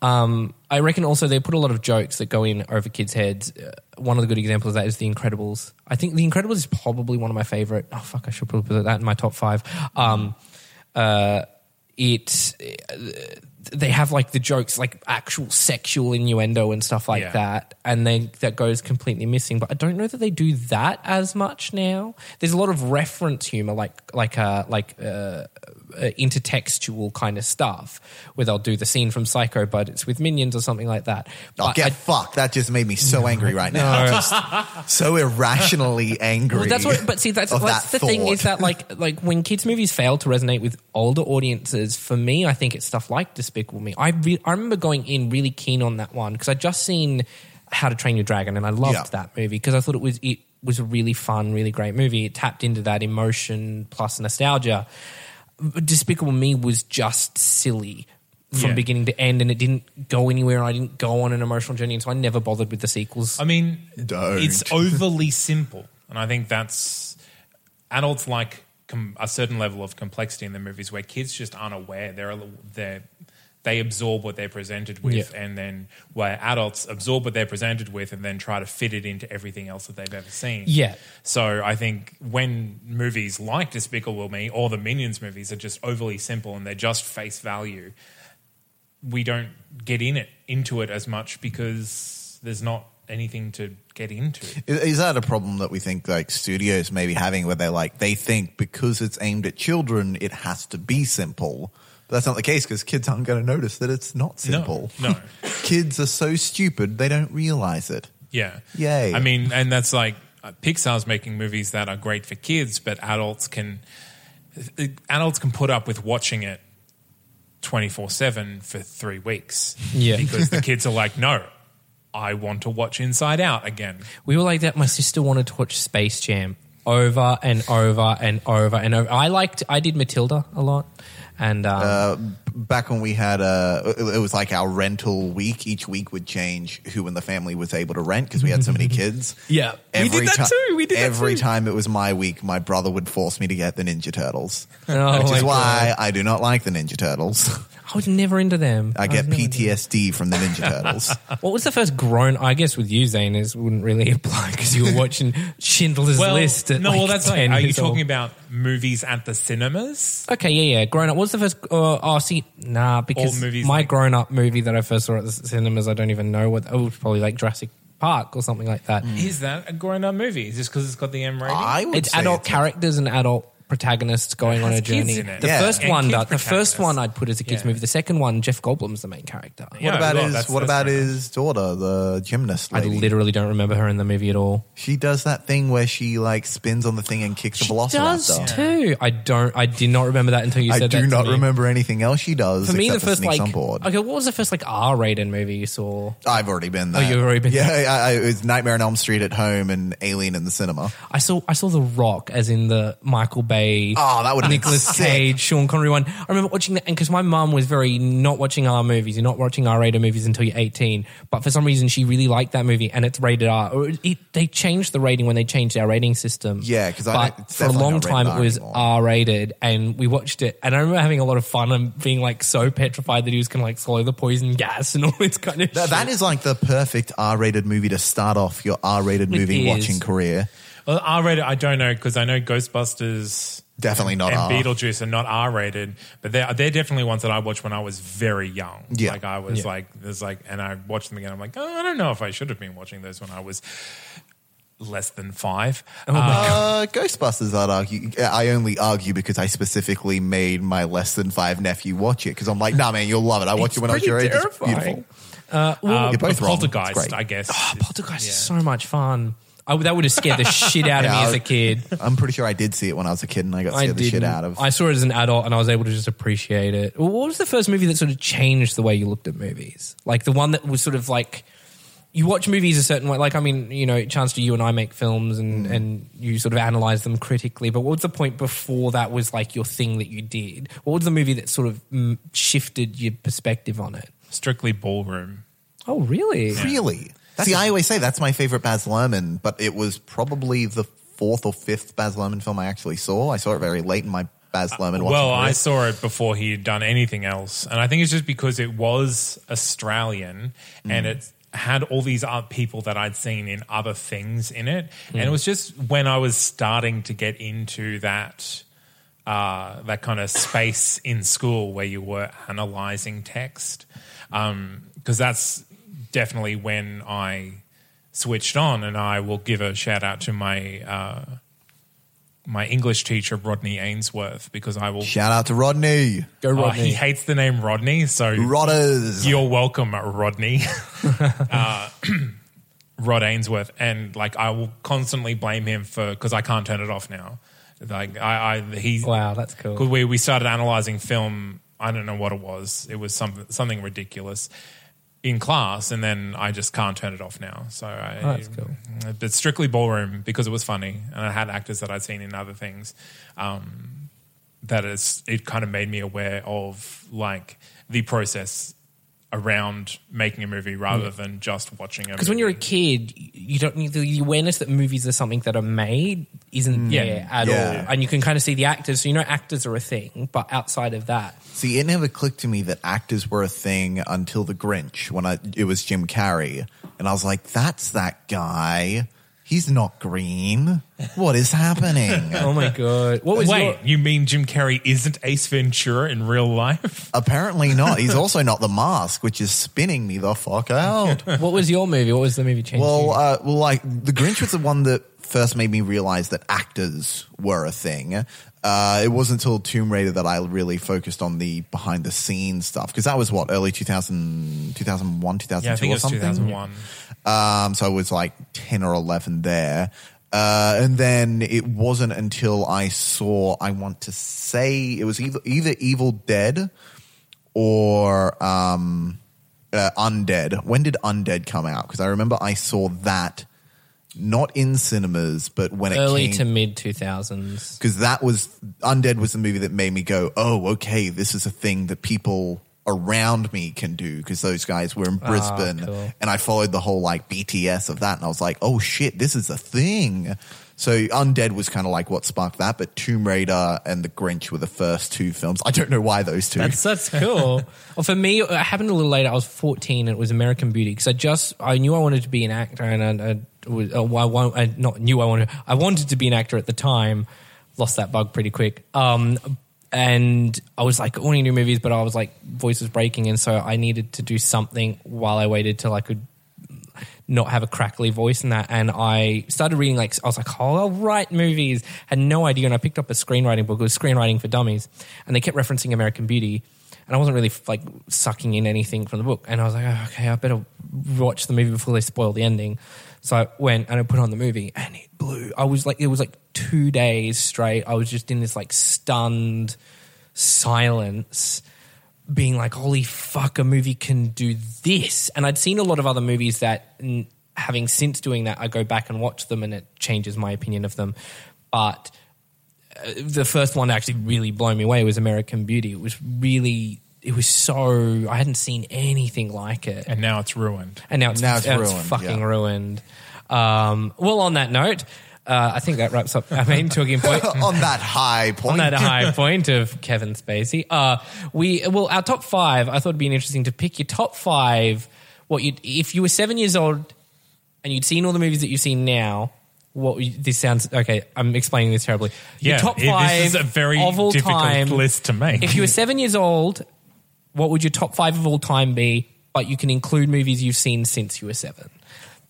S2: Um, I reckon also they put a lot of jokes that go in over kids' heads. Uh, one of the good examples of that is The Incredibles. I think The Incredibles is probably one of my favorite. Oh fuck, I should probably put that in my top five. Um, uh, it they have like the jokes like actual sexual innuendo and stuff like
S4: Yeah.
S2: that and then that goes completely missing but i don't know that they do that as much now there's a lot of reference humor like like uh like uh, uh intertextual kind of stuff where they'll do the scene from psycho but it's with minions or something like that
S3: Oh,
S2: But
S3: get
S2: I-
S3: fucked. That just made me so angry right now. Just so irrationally angry.
S2: Well, that's what, but see, that's, that's
S3: that
S2: the thing is that like like when kids movies fail to resonate with older audiences, for me, I think it's stuff like Despicable Me. I re- I remember going in really keen on that one because I'd just seen How to Train Your Dragon and I loved
S3: Yeah.
S2: that movie because I thought it was it was a really fun, really great movie. It tapped into that emotion plus nostalgia. Despicable Me was just silly. From
S4: Yeah.
S2: beginning to end, and it didn't go anywhere. I didn't go on an emotional journey, and so I never bothered with the sequels.
S4: I mean,
S3: Don't.
S4: it's overly simple, and I think that's adults like com- a certain level of complexity in the movies where kids just aren't aware. They're they they absorb what they're presented with,
S2: Yeah.
S4: and then where adults absorb what they're presented with, and then try to fit it into everything else that they've ever seen.
S2: Yeah.
S4: So I think when movies like Despicable Me or the Minions movies are just overly simple and they're just face value, we don't get in it into it as much because there's not anything to get into.
S3: Is, is that a problem that we think like studios may be having where they're like they think because it's aimed at children it has to be simple. But that's not the case because kids aren't going to notice that it's not simple.
S4: no.
S3: kids are so stupid they don't realize it.
S4: Yeah.
S3: Yay.
S4: I mean, and that's like uh, Pixar's making movies that are great for kids, but adults can uh, adults can put up with watching it 24/7 for 3 weeks.
S2: Yeah.
S4: Because the kids are like, "No, I want to watch Inside Out again."
S2: We were like that. My sister wanted to watch Space Jam over and over and over and over. I liked. I did Matilda a lot, and um,
S3: Uh, back when we had uh it it was like our rental week each week would change who in the family was able to rent because we had so many kids
S2: Yeah. We did that
S3: ti-
S2: too. We did that
S3: every
S2: too.
S3: time it was my week my brother would force me to get the ninja turtles
S2: Oh
S3: which
S2: my
S3: is why
S2: God.
S3: i do not like the ninja turtles
S2: I was never into them.
S3: i get
S2: was never into
S3: ptsd from the ninja turtles.
S2: What was the first grown? I guess with you, Zane, is wouldn't really apply because you were watching Schindler's List. At
S4: no,
S2: like
S4: well, that's like,
S2: 10
S4: are you
S2: years old.
S4: talking about movies at the cinemas?
S2: Okay, yeah, yeah. Grown up. What was the first? Uh, oh, see, nah, because
S4: movies
S2: my
S4: like-
S2: grown up movie that I first saw at the cinemas, I don't even know what. Oh, it was probably like Jurassic Park or something like that.
S4: Is that a grown-up movie? Just because it's got the M rating?
S3: i would
S2: it's
S3: say
S2: adult
S3: it's a-
S2: characters and adult protagonists going on a journey. The
S3: Yeah.
S2: first
S4: And
S2: one,
S4: kids
S2: does- the first
S4: protagonists.
S2: one I'd put as a kids
S4: Yeah.
S2: movie. The second one, Jeff Goldblum's the main character.
S4: Yeah,
S3: what about
S4: well,
S3: his
S4: that's-
S3: what
S4: that's
S3: about
S4: fair
S3: his daughter the gymnast
S2: I
S3: lady?
S2: literally don't remember her in the movie at all.
S3: she does that thing where she like spins on the thing and kicks the
S2: She
S3: velociraptor
S2: does too. I don't. I did not remember that until you said
S3: i
S2: said
S3: do
S2: that. to
S3: not
S2: me.
S3: remember anything else she does
S2: For me, the
S3: except
S2: first
S3: sneaks
S2: like
S3: on board
S2: okay, what was the first like R-rated movie you saw?
S3: I've already been there.
S2: Oh, you've already been
S3: Yeah,
S2: there.
S3: I, I, it was Nightmare on Elm Street at home and Alien in the cinema.
S2: I saw I saw The Rock as in the Michael Bay.
S3: Oh, that been
S2: Nicholas. Cage, Sean Connery one. I remember watching that, and because my mum was very not watching R movies, you're not watching R-rated movies until you're 18. But for some reason, she really liked that movie, and it's rated R. It, they changed the rating when they changed our rating system.
S3: Yeah, 'cause I
S2: but for a long time it was. R-rated, and we watched it, and I remember having a lot of fun and being like so petrified that he was going to like swallow the poison gas and all this kind of.
S3: That,
S2: shit.
S3: that is like the perfect R-rated movie to start off your R-rated movie watching career.
S4: Well, R-rated, I don't know because I know Ghostbusters
S3: Definitely not
S4: and
S3: R.
S4: Beetlejuice are not R-rated, but they're they're definitely ones that I watched when I was very young.
S3: Yeah.
S4: like I was
S2: Yeah.
S4: like, there's like, and I watched them again. I'm like, oh, I don't know if I should have been watching those when I was less than five.
S2: Oh
S3: Uh, Ghostbusters, I'd argue. I only argue because I specifically made my less than five nephew watch it because I'm like, nah, man, you'll love it. I watched it when I was
S2: pretty
S3: your age. It's beautiful.
S4: Uh,
S3: You're both wrong.
S4: Poltergeist,
S3: great.
S4: I guess.
S2: Oh, Poltergeist
S4: Yeah.
S2: is so much fun. I, that would have scared the shit out of me
S3: I-
S2: as a kid.
S3: I'm pretty sure I did see it when I was a kid and I got
S2: I
S3: scared the shit
S2: didn't.
S3: out of.
S2: I saw it as an adult and I was able to just appreciate it. Well, What was the first movie that sort of changed the way you looked at movies? Like the one that was sort of like you watch movies a certain way. Like I mean, you know, chance to you and I make films and and you sort of analyze them critically. But what was the point before that was like your thing that you did? What was the movie that sort of mm, shifted your perspective on it?
S4: Strictly Ballroom.
S2: Oh, really?
S3: Really? See, I always say that's my favorite Baz Luhrmann, but it was probably the fourth or fifth Baz Luhrmann film I actually saw. I saw it very late in my Baz uh, Luhrmann. watching
S4: Well, I saw it before he had done anything else, and I think it's just because it was Australian mm. and it had all these other people that I'd seen in other things in it, and it mm. was just when I was starting to get into that uh, that kind of space in school where you were analyzing text, um, because that's definitely when I switched on, and I will give a shout out to my. Uh, my English teacher Rodney Ainsworth because I will
S3: Shout out to Rodney.
S2: Go
S4: Oh,
S2: Rodney.
S4: he hates the name Rodney, so
S3: Rodders.
S4: you're welcome, Rodney. uh, Rod Ainsworth, and like I will constantly blame him for because I can't turn it off now. Like I, I he
S2: wow, that's cool.
S4: because we we started analyzing film. I don't know what it was. It was something something ridiculous in class, and then I just can't turn it off now. So I,
S2: Oh, that's cool.
S4: But strictly ballroom because it was funny, and I had actors that I'd seen in other things. Um, that is, it kind of made me aware of like the process around making a movie rather than just watching a.
S2: Because when you're a kid, you don't need the awareness that movies are something that are made isn't mm.
S4: Yeah.
S2: there at
S3: Yeah.
S2: all, and you can kind of see the actors. So you know actors are a thing, but outside of that,
S3: See, it never clicked to me that actors were a thing until The Grinch when I it was Jim Carrey, and I was like, "That's that guy. He's not green. What is happening?"
S2: oh my god, what was
S4: Wait,
S2: your,
S4: you mean Jim Carrey isn't Ace Ventura in real life?
S3: Apparently not. He's also not the mask, which is spinning me the fuck out.
S2: what was your movie? What was the movie changed?
S3: Well,
S2: you?
S3: uh, well, like the Grinch was the one that first made me realize that actors were a thing. Uh, it wasn't until Tomb Raider that I really focused on the behind the scenes stuff because that was what early 2000, 2001, 2002
S4: Yeah, I think
S3: or
S4: it was
S3: something.
S4: 2001.
S3: Um, so I was like 10 or 11 there. Uh, and then it wasn't until I saw, I want to say it was either, either Evil Dead or, um, uh, Undead. When did Undead come out? Because I remember I saw that not in cinemas, but when
S2: early
S3: it came, to
S2: mid two thousands.
S3: because that was Undead was the movie that made me go, oh, okay, this is a thing that people around me can do because those guys were in ah, Brisbane,
S2: cool.
S3: and I followed the whole like BTS of that, and I was like, oh shit, this is a thing. So Undead was kind of like what sparked that, but Tomb Raider and The Grinch were the first two films. I don't know why those two.
S2: That's that's cool. well, for me, it happened a little later. I was fourteen, and it was American Beauty because I just I knew I wanted to be an actor, and I, I, was, uh, I, I not knew I wanted I wanted to be an actor at the time. Lost that bug pretty quick. Um, and I was like wanting to do movies, but I was like voice was breaking, and so I needed to do something while I waited till I could not have a crackly voice in that. And I started reading like I was like, oh, I'll write movies. Had no idea, and I picked up a screenwriting book. It was screenwriting for dummies, and they kept referencing American Beauty, and I wasn't really like sucking in anything from the book. And I was like, oh, okay, I better watch the movie before they spoil the ending. So I went and I put on the movie, and it blew. I was like, it was like two days straight. I was just in this like stunned silence being like, holy fuck, a movie can do this. And I'd seen a lot of other movies that, n- having since doing that, I go back and watch them and it changes my opinion of them. But uh, the first one to actually really blew me away was American Beauty. It was really, it was so, I hadn't seen anything like it.
S4: and now it's ruined.
S2: And now it's,
S3: Now it's
S2: now
S3: ruined,
S2: fucking
S3: yeah.
S2: ruined. Um, well, on that note, uh, I think that wraps up our main talking point
S3: on that high point.
S2: on that high point of Kevin Spacey. Uh, we well, our top five. I thought it'd be interesting to pick your top five. What you if you were seven years old and you'd seen all the movies that you've seen now. What this sounds okay? I'm explaining this terribly. Your
S4: Yeah,
S2: top
S4: it- this
S2: five
S4: is a very
S2: of all
S4: difficult
S2: time
S4: list to make.
S2: If you were seven years old, what would your top five of all time be? But you can include movies you've seen since you were seven.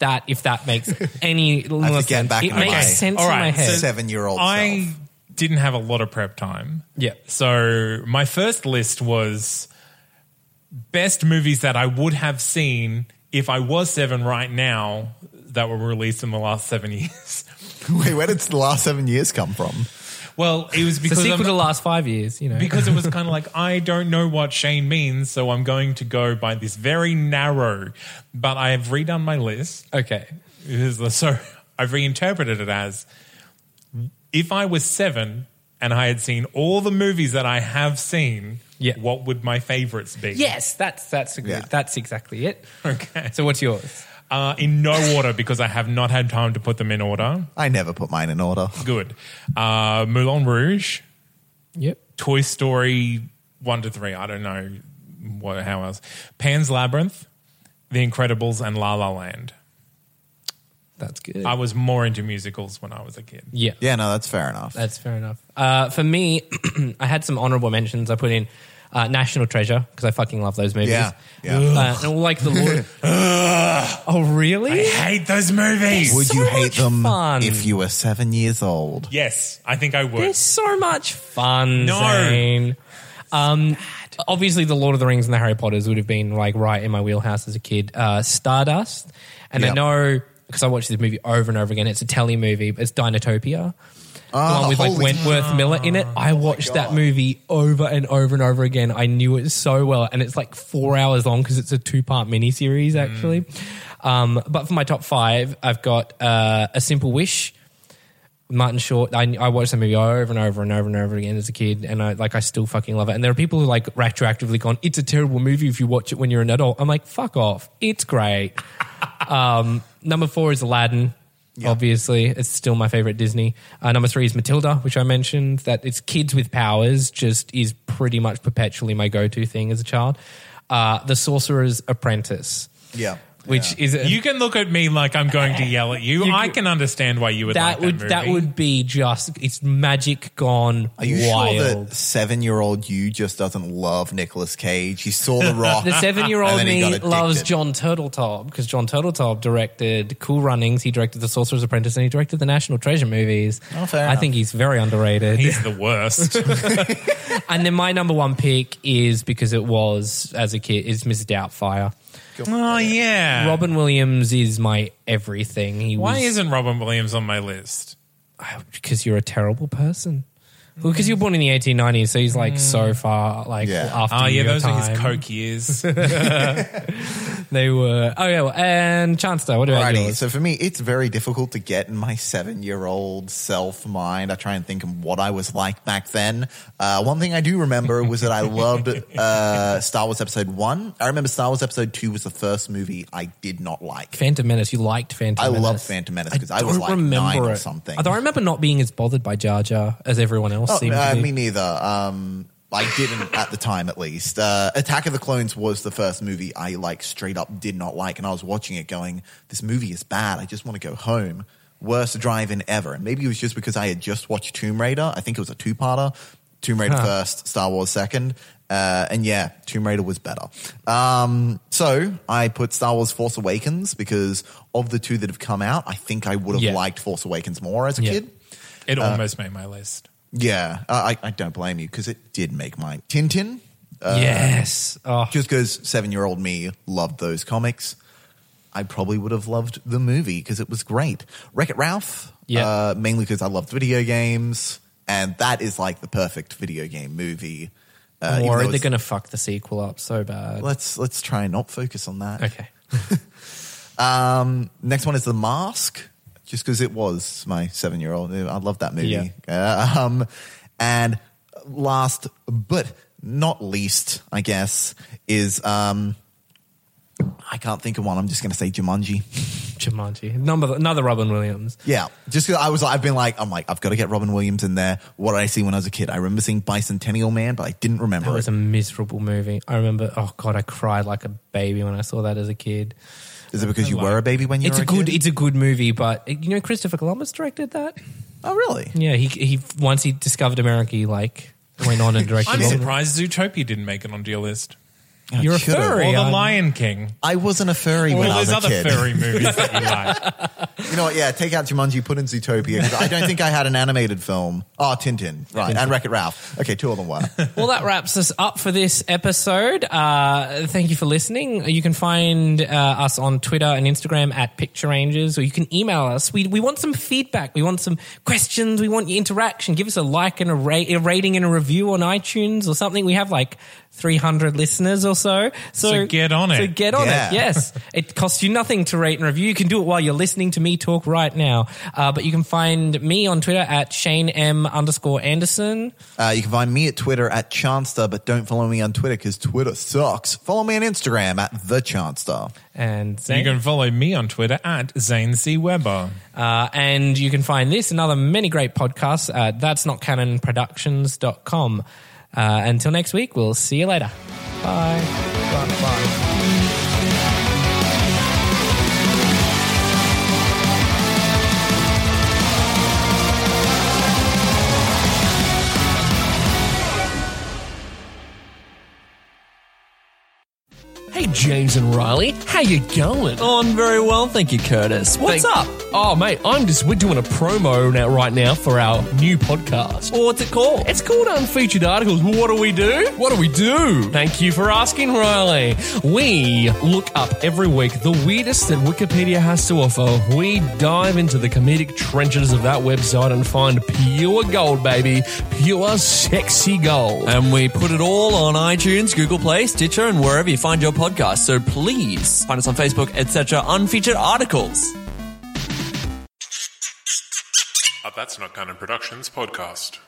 S2: That if that makes any more
S3: get
S2: sense,
S3: back
S2: it
S3: in
S2: makes
S3: my
S2: sense
S4: All
S2: in
S4: right,
S2: my head.
S4: so-
S3: seven-year-old
S4: I
S3: self.
S4: didn't have a lot of prep time.
S2: Yeah.
S4: So my first list was best movies that I would have seen if I was seven right now that were released in the last seven years.
S3: Wait, where did the last seven years come from?
S4: Well, it was because
S2: the
S4: because
S2: sequel
S4: I'm-
S2: to the last five years, you know.
S4: because it was kind of like I don't know what Shane means, so I'm going to go by this very narrow. But I have redone my list.
S2: okay,
S4: It is the- So I've reinterpreted it as if I was seven and I had seen all the movies that I have seen,
S2: Yeah.
S4: what would my favorites be?
S2: yes, that's that's a good,
S3: Yeah.
S2: that's exactly it.
S4: Okay.
S2: So what's yours?
S4: Uh, in no order because I have not had time to put them in order.
S3: I never put mine in order.
S4: Good. Uh, Moulin Rouge,
S2: Yep.
S4: Toy Story one to three. I don't know what how else. Pan's Labyrinth, The Incredibles, and La La Land.
S2: That's good.
S4: I was more into musicals when I was a kid.
S2: yeah.
S3: Yeah, no, that's fair enough.
S2: That's fair enough. Uh, for me, I had some honorable mentions. I put in uh, National Treasure because I fucking love those movies.
S3: Yeah, yeah.
S2: Uh, and like the Lord. oh, really?
S4: I hate those movies.
S3: Would
S2: so
S3: you hate them
S2: fun.
S3: if you were seven years old?
S4: yes, I think I would.
S2: They're so much fun.
S4: No.
S2: Zane. Um, obviously, the Lord of the Rings and the Harry Potters would have been like right in my wheelhouse as a kid. Uh, Stardust, and I know because I watched this movie over and over again. It's a telly movie. But it's Dinotopia. The one with like
S3: holy-
S2: Wentworth Miller in it. I watched that movie over and over and over again. I knew it so well, and it's like four hours long because it's a two part miniseries actually. Um, but for my top five, I've got uh, A Simple Wish. Martin Short. I, I watched that movie over and over and over and over again as a kid, and I like I still fucking love it. And there are people who like retroactively gone, "It's a terrible movie if you watch it when you're an adult." I'm like, "Fuck off! It's great." um, number four is Aladdin. Obviously, it's still my favorite Disney. Uh, number three is Matilda, which I mentioned. That it's kids with powers, just is pretty much perpetually my go-to thing as a child. Uh, the Sorcerer's Apprentice,
S3: Yeah.
S2: Which is a,
S4: You can look at me like I'm going to yell at you.
S2: You
S4: I
S2: can-
S4: can understand why you would
S2: that
S4: like
S2: would
S4: that,
S2: that would be just it's magic gone
S3: Are you
S2: wild.
S3: sure that seven-year-old you just doesn't love Nicolas Cage? He saw The Rock.
S2: the seven-year-old
S3: and then he
S2: me loves. Jon Turteltaub because Jon Turteltaub directed Cool Runnings, he directed The Sorcerer's Apprentice, and he directed the National Treasure movies.
S3: Oh, fair
S2: I
S3: enough.
S2: think he's very underrated.
S4: He's the worst.
S2: and then my number one pick is because it was as a kid is Miss Doubtfire.
S4: Oh yeah.
S2: Robin Williams is my everything. He
S4: Why
S2: was,
S4: isn't Robin Williams on my list?
S2: Oh, because you're a terrible person. Well, because you were born in the 1890s, so he's like so far like
S3: Yeah.
S2: after
S4: Oh yeah,
S2: your
S4: those are his
S2: time.
S4: coke years.
S2: They were. Oh yeah, well, and Chancellor, what about
S3: Alrighty,
S2: yours?
S3: so for me, it's very difficult to get in my seven-year-old self mind. I try and think of what I was like back then. Uh, one thing I do remember was that I loved uh, Star Wars Episode One. I remember Star Wars Episode Two was the first movie I did not like.
S2: Phantom Menace. You liked Phantom
S3: I
S2: Menace.
S3: loved Phantom Menace 'cause I was,
S2: don't
S3: like,
S2: remember
S3: nine or
S2: it.
S3: something.
S2: I remember not being as bothered by Jar Jar as everyone else
S3: Oh,
S2: seemed
S3: uh,
S2: to
S3: me neither. Um, I didn't at the time, at least. Uh, Attack of the Clones was the first movie I like straight up did not like, and I was watching it going, "This movie is bad. I just want to go home." Worst drive-in ever. And maybe it was just because I had just watched Tomb Raider. I think it was a two-parter. Tomb Raider
S2: Huh.
S3: first, Star Wars second. Uh, and yeah, Tomb Raider was better. Um, so I put Star Wars Force Awakens because of the two that have come out, I think I would have
S2: Yeah.
S3: liked Force Awakens more as a
S2: Yeah.
S3: kid.
S4: It almost made my list.
S3: Yeah, I, I don't blame you because it did make my Tintin, uh,
S2: yes. Oh,
S3: just because seven year old me loved those comics, I probably would have loved the movie because it was great. Wreck It Ralph,
S2: Yeah.
S3: uh, mainly because I loved video games, and that is like the perfect video game movie. Uh,
S2: I'm worried they're going to fuck the sequel up so bad.
S3: Let's let's try and not focus on that.
S2: Okay.
S3: Um, next one is The Mask, just because it was my seven year old. I love that movie. Uh, um, and last but not least, I guess, is um, I can't think of one. I'm just going to say Jumanji.
S2: Jumanji. Number, another Robin Williams.
S3: Yeah, just 'cause I was, I've been like, I'm like, I've got to get Robin Williams in there. What did I see when I was a kid? I remember seeing Bicentennial Man, but I didn't remember
S2: That was
S3: it.
S2: a miserable movie. I remember, oh God, I cried like a baby when I saw that as a kid.
S3: Is it because you were a baby when you
S2: It's
S3: were
S2: a good,
S3: kid?
S2: it's a good movie, but you know, Christopher Columbus directed that.
S3: oh, really?
S2: Yeah, he he once he discovered America, he like went on and directed.
S4: I'm
S2: all-
S4: surprised Zootopia didn't make it onto your list.
S2: You're a
S3: Should've.
S2: furry.
S4: Or The
S2: aren't-
S4: Lion King.
S3: I wasn't a furry
S4: Or
S3: when I
S4: those
S3: was a
S4: other
S3: kid.
S4: furry movies that you like.
S3: You know what? Yeah, take out Jumanji, put in Zootopia. 'cause I don't think I had an animated film. Oh, Tintin, right, and Wreck It Ralph. Okay, two of them were.
S2: Well, that wraps us up for this episode. Uh, thank you for listening. You can find uh, us on Twitter and Instagram at Picture Rangers, or you can email us. We, we want some feedback. We want some questions. We want your interaction. Give us a like and a, ra- a rating and a review on iTunes or something. We have like 300 listeners or so. So,
S4: So get on it.
S2: So get on
S3: Yeah.
S2: it. Yes, it costs you nothing to rate and review. You can do it while you're listening to me talk right now. Uh, but you can find me on Twitter at Shane M underscore Anderson.
S3: Uh, you can find me at Twitter at Chanster, but don't follow me on Twitter because Twitter sucks. Follow me on Instagram at The Chanster.
S2: And
S4: You can follow me on Twitter at Zane C. Weber.
S2: Uh, and you can find this and other many great podcasts at that's not canonproductions.com. Uh, until next week, we'll see you later. Bye. Bye. Bye.
S5: Hey, James and Riley, how you going?
S6: Oh, I'm very well, thank you, Curtis. What's
S5: Thank-
S6: up?
S5: Oh, mate, I'm just we're doing a promo now right now for our new podcast.
S6: Well, what's it called?
S5: It's called Unfeatured Articles. What do we do?
S6: What do we do?
S5: Thank you for asking, Riley. We look up every week the weirdest that Wikipedia has to offer. We dive into the comedic trenches of that website and find pure gold, baby. Pure sexy gold.
S6: And we put it all on iTunes, Google Play, Stitcher, and wherever you find your podcast. So please find us on Facebook, etc. Unfeatured articles.
S7: A That's Not Canon Productions podcast.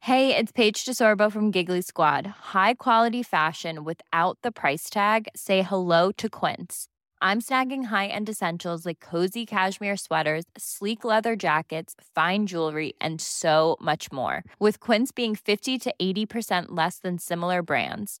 S8: Hey, it's Paige DeSorbo from Giggly Squad. High quality fashion without the price tag. Say hello to Quince. I'm snagging high-end essentials like cozy cashmere sweaters, sleek leather jackets, fine jewelry, and so much more. With Quince being 50 to 80% less than similar brands.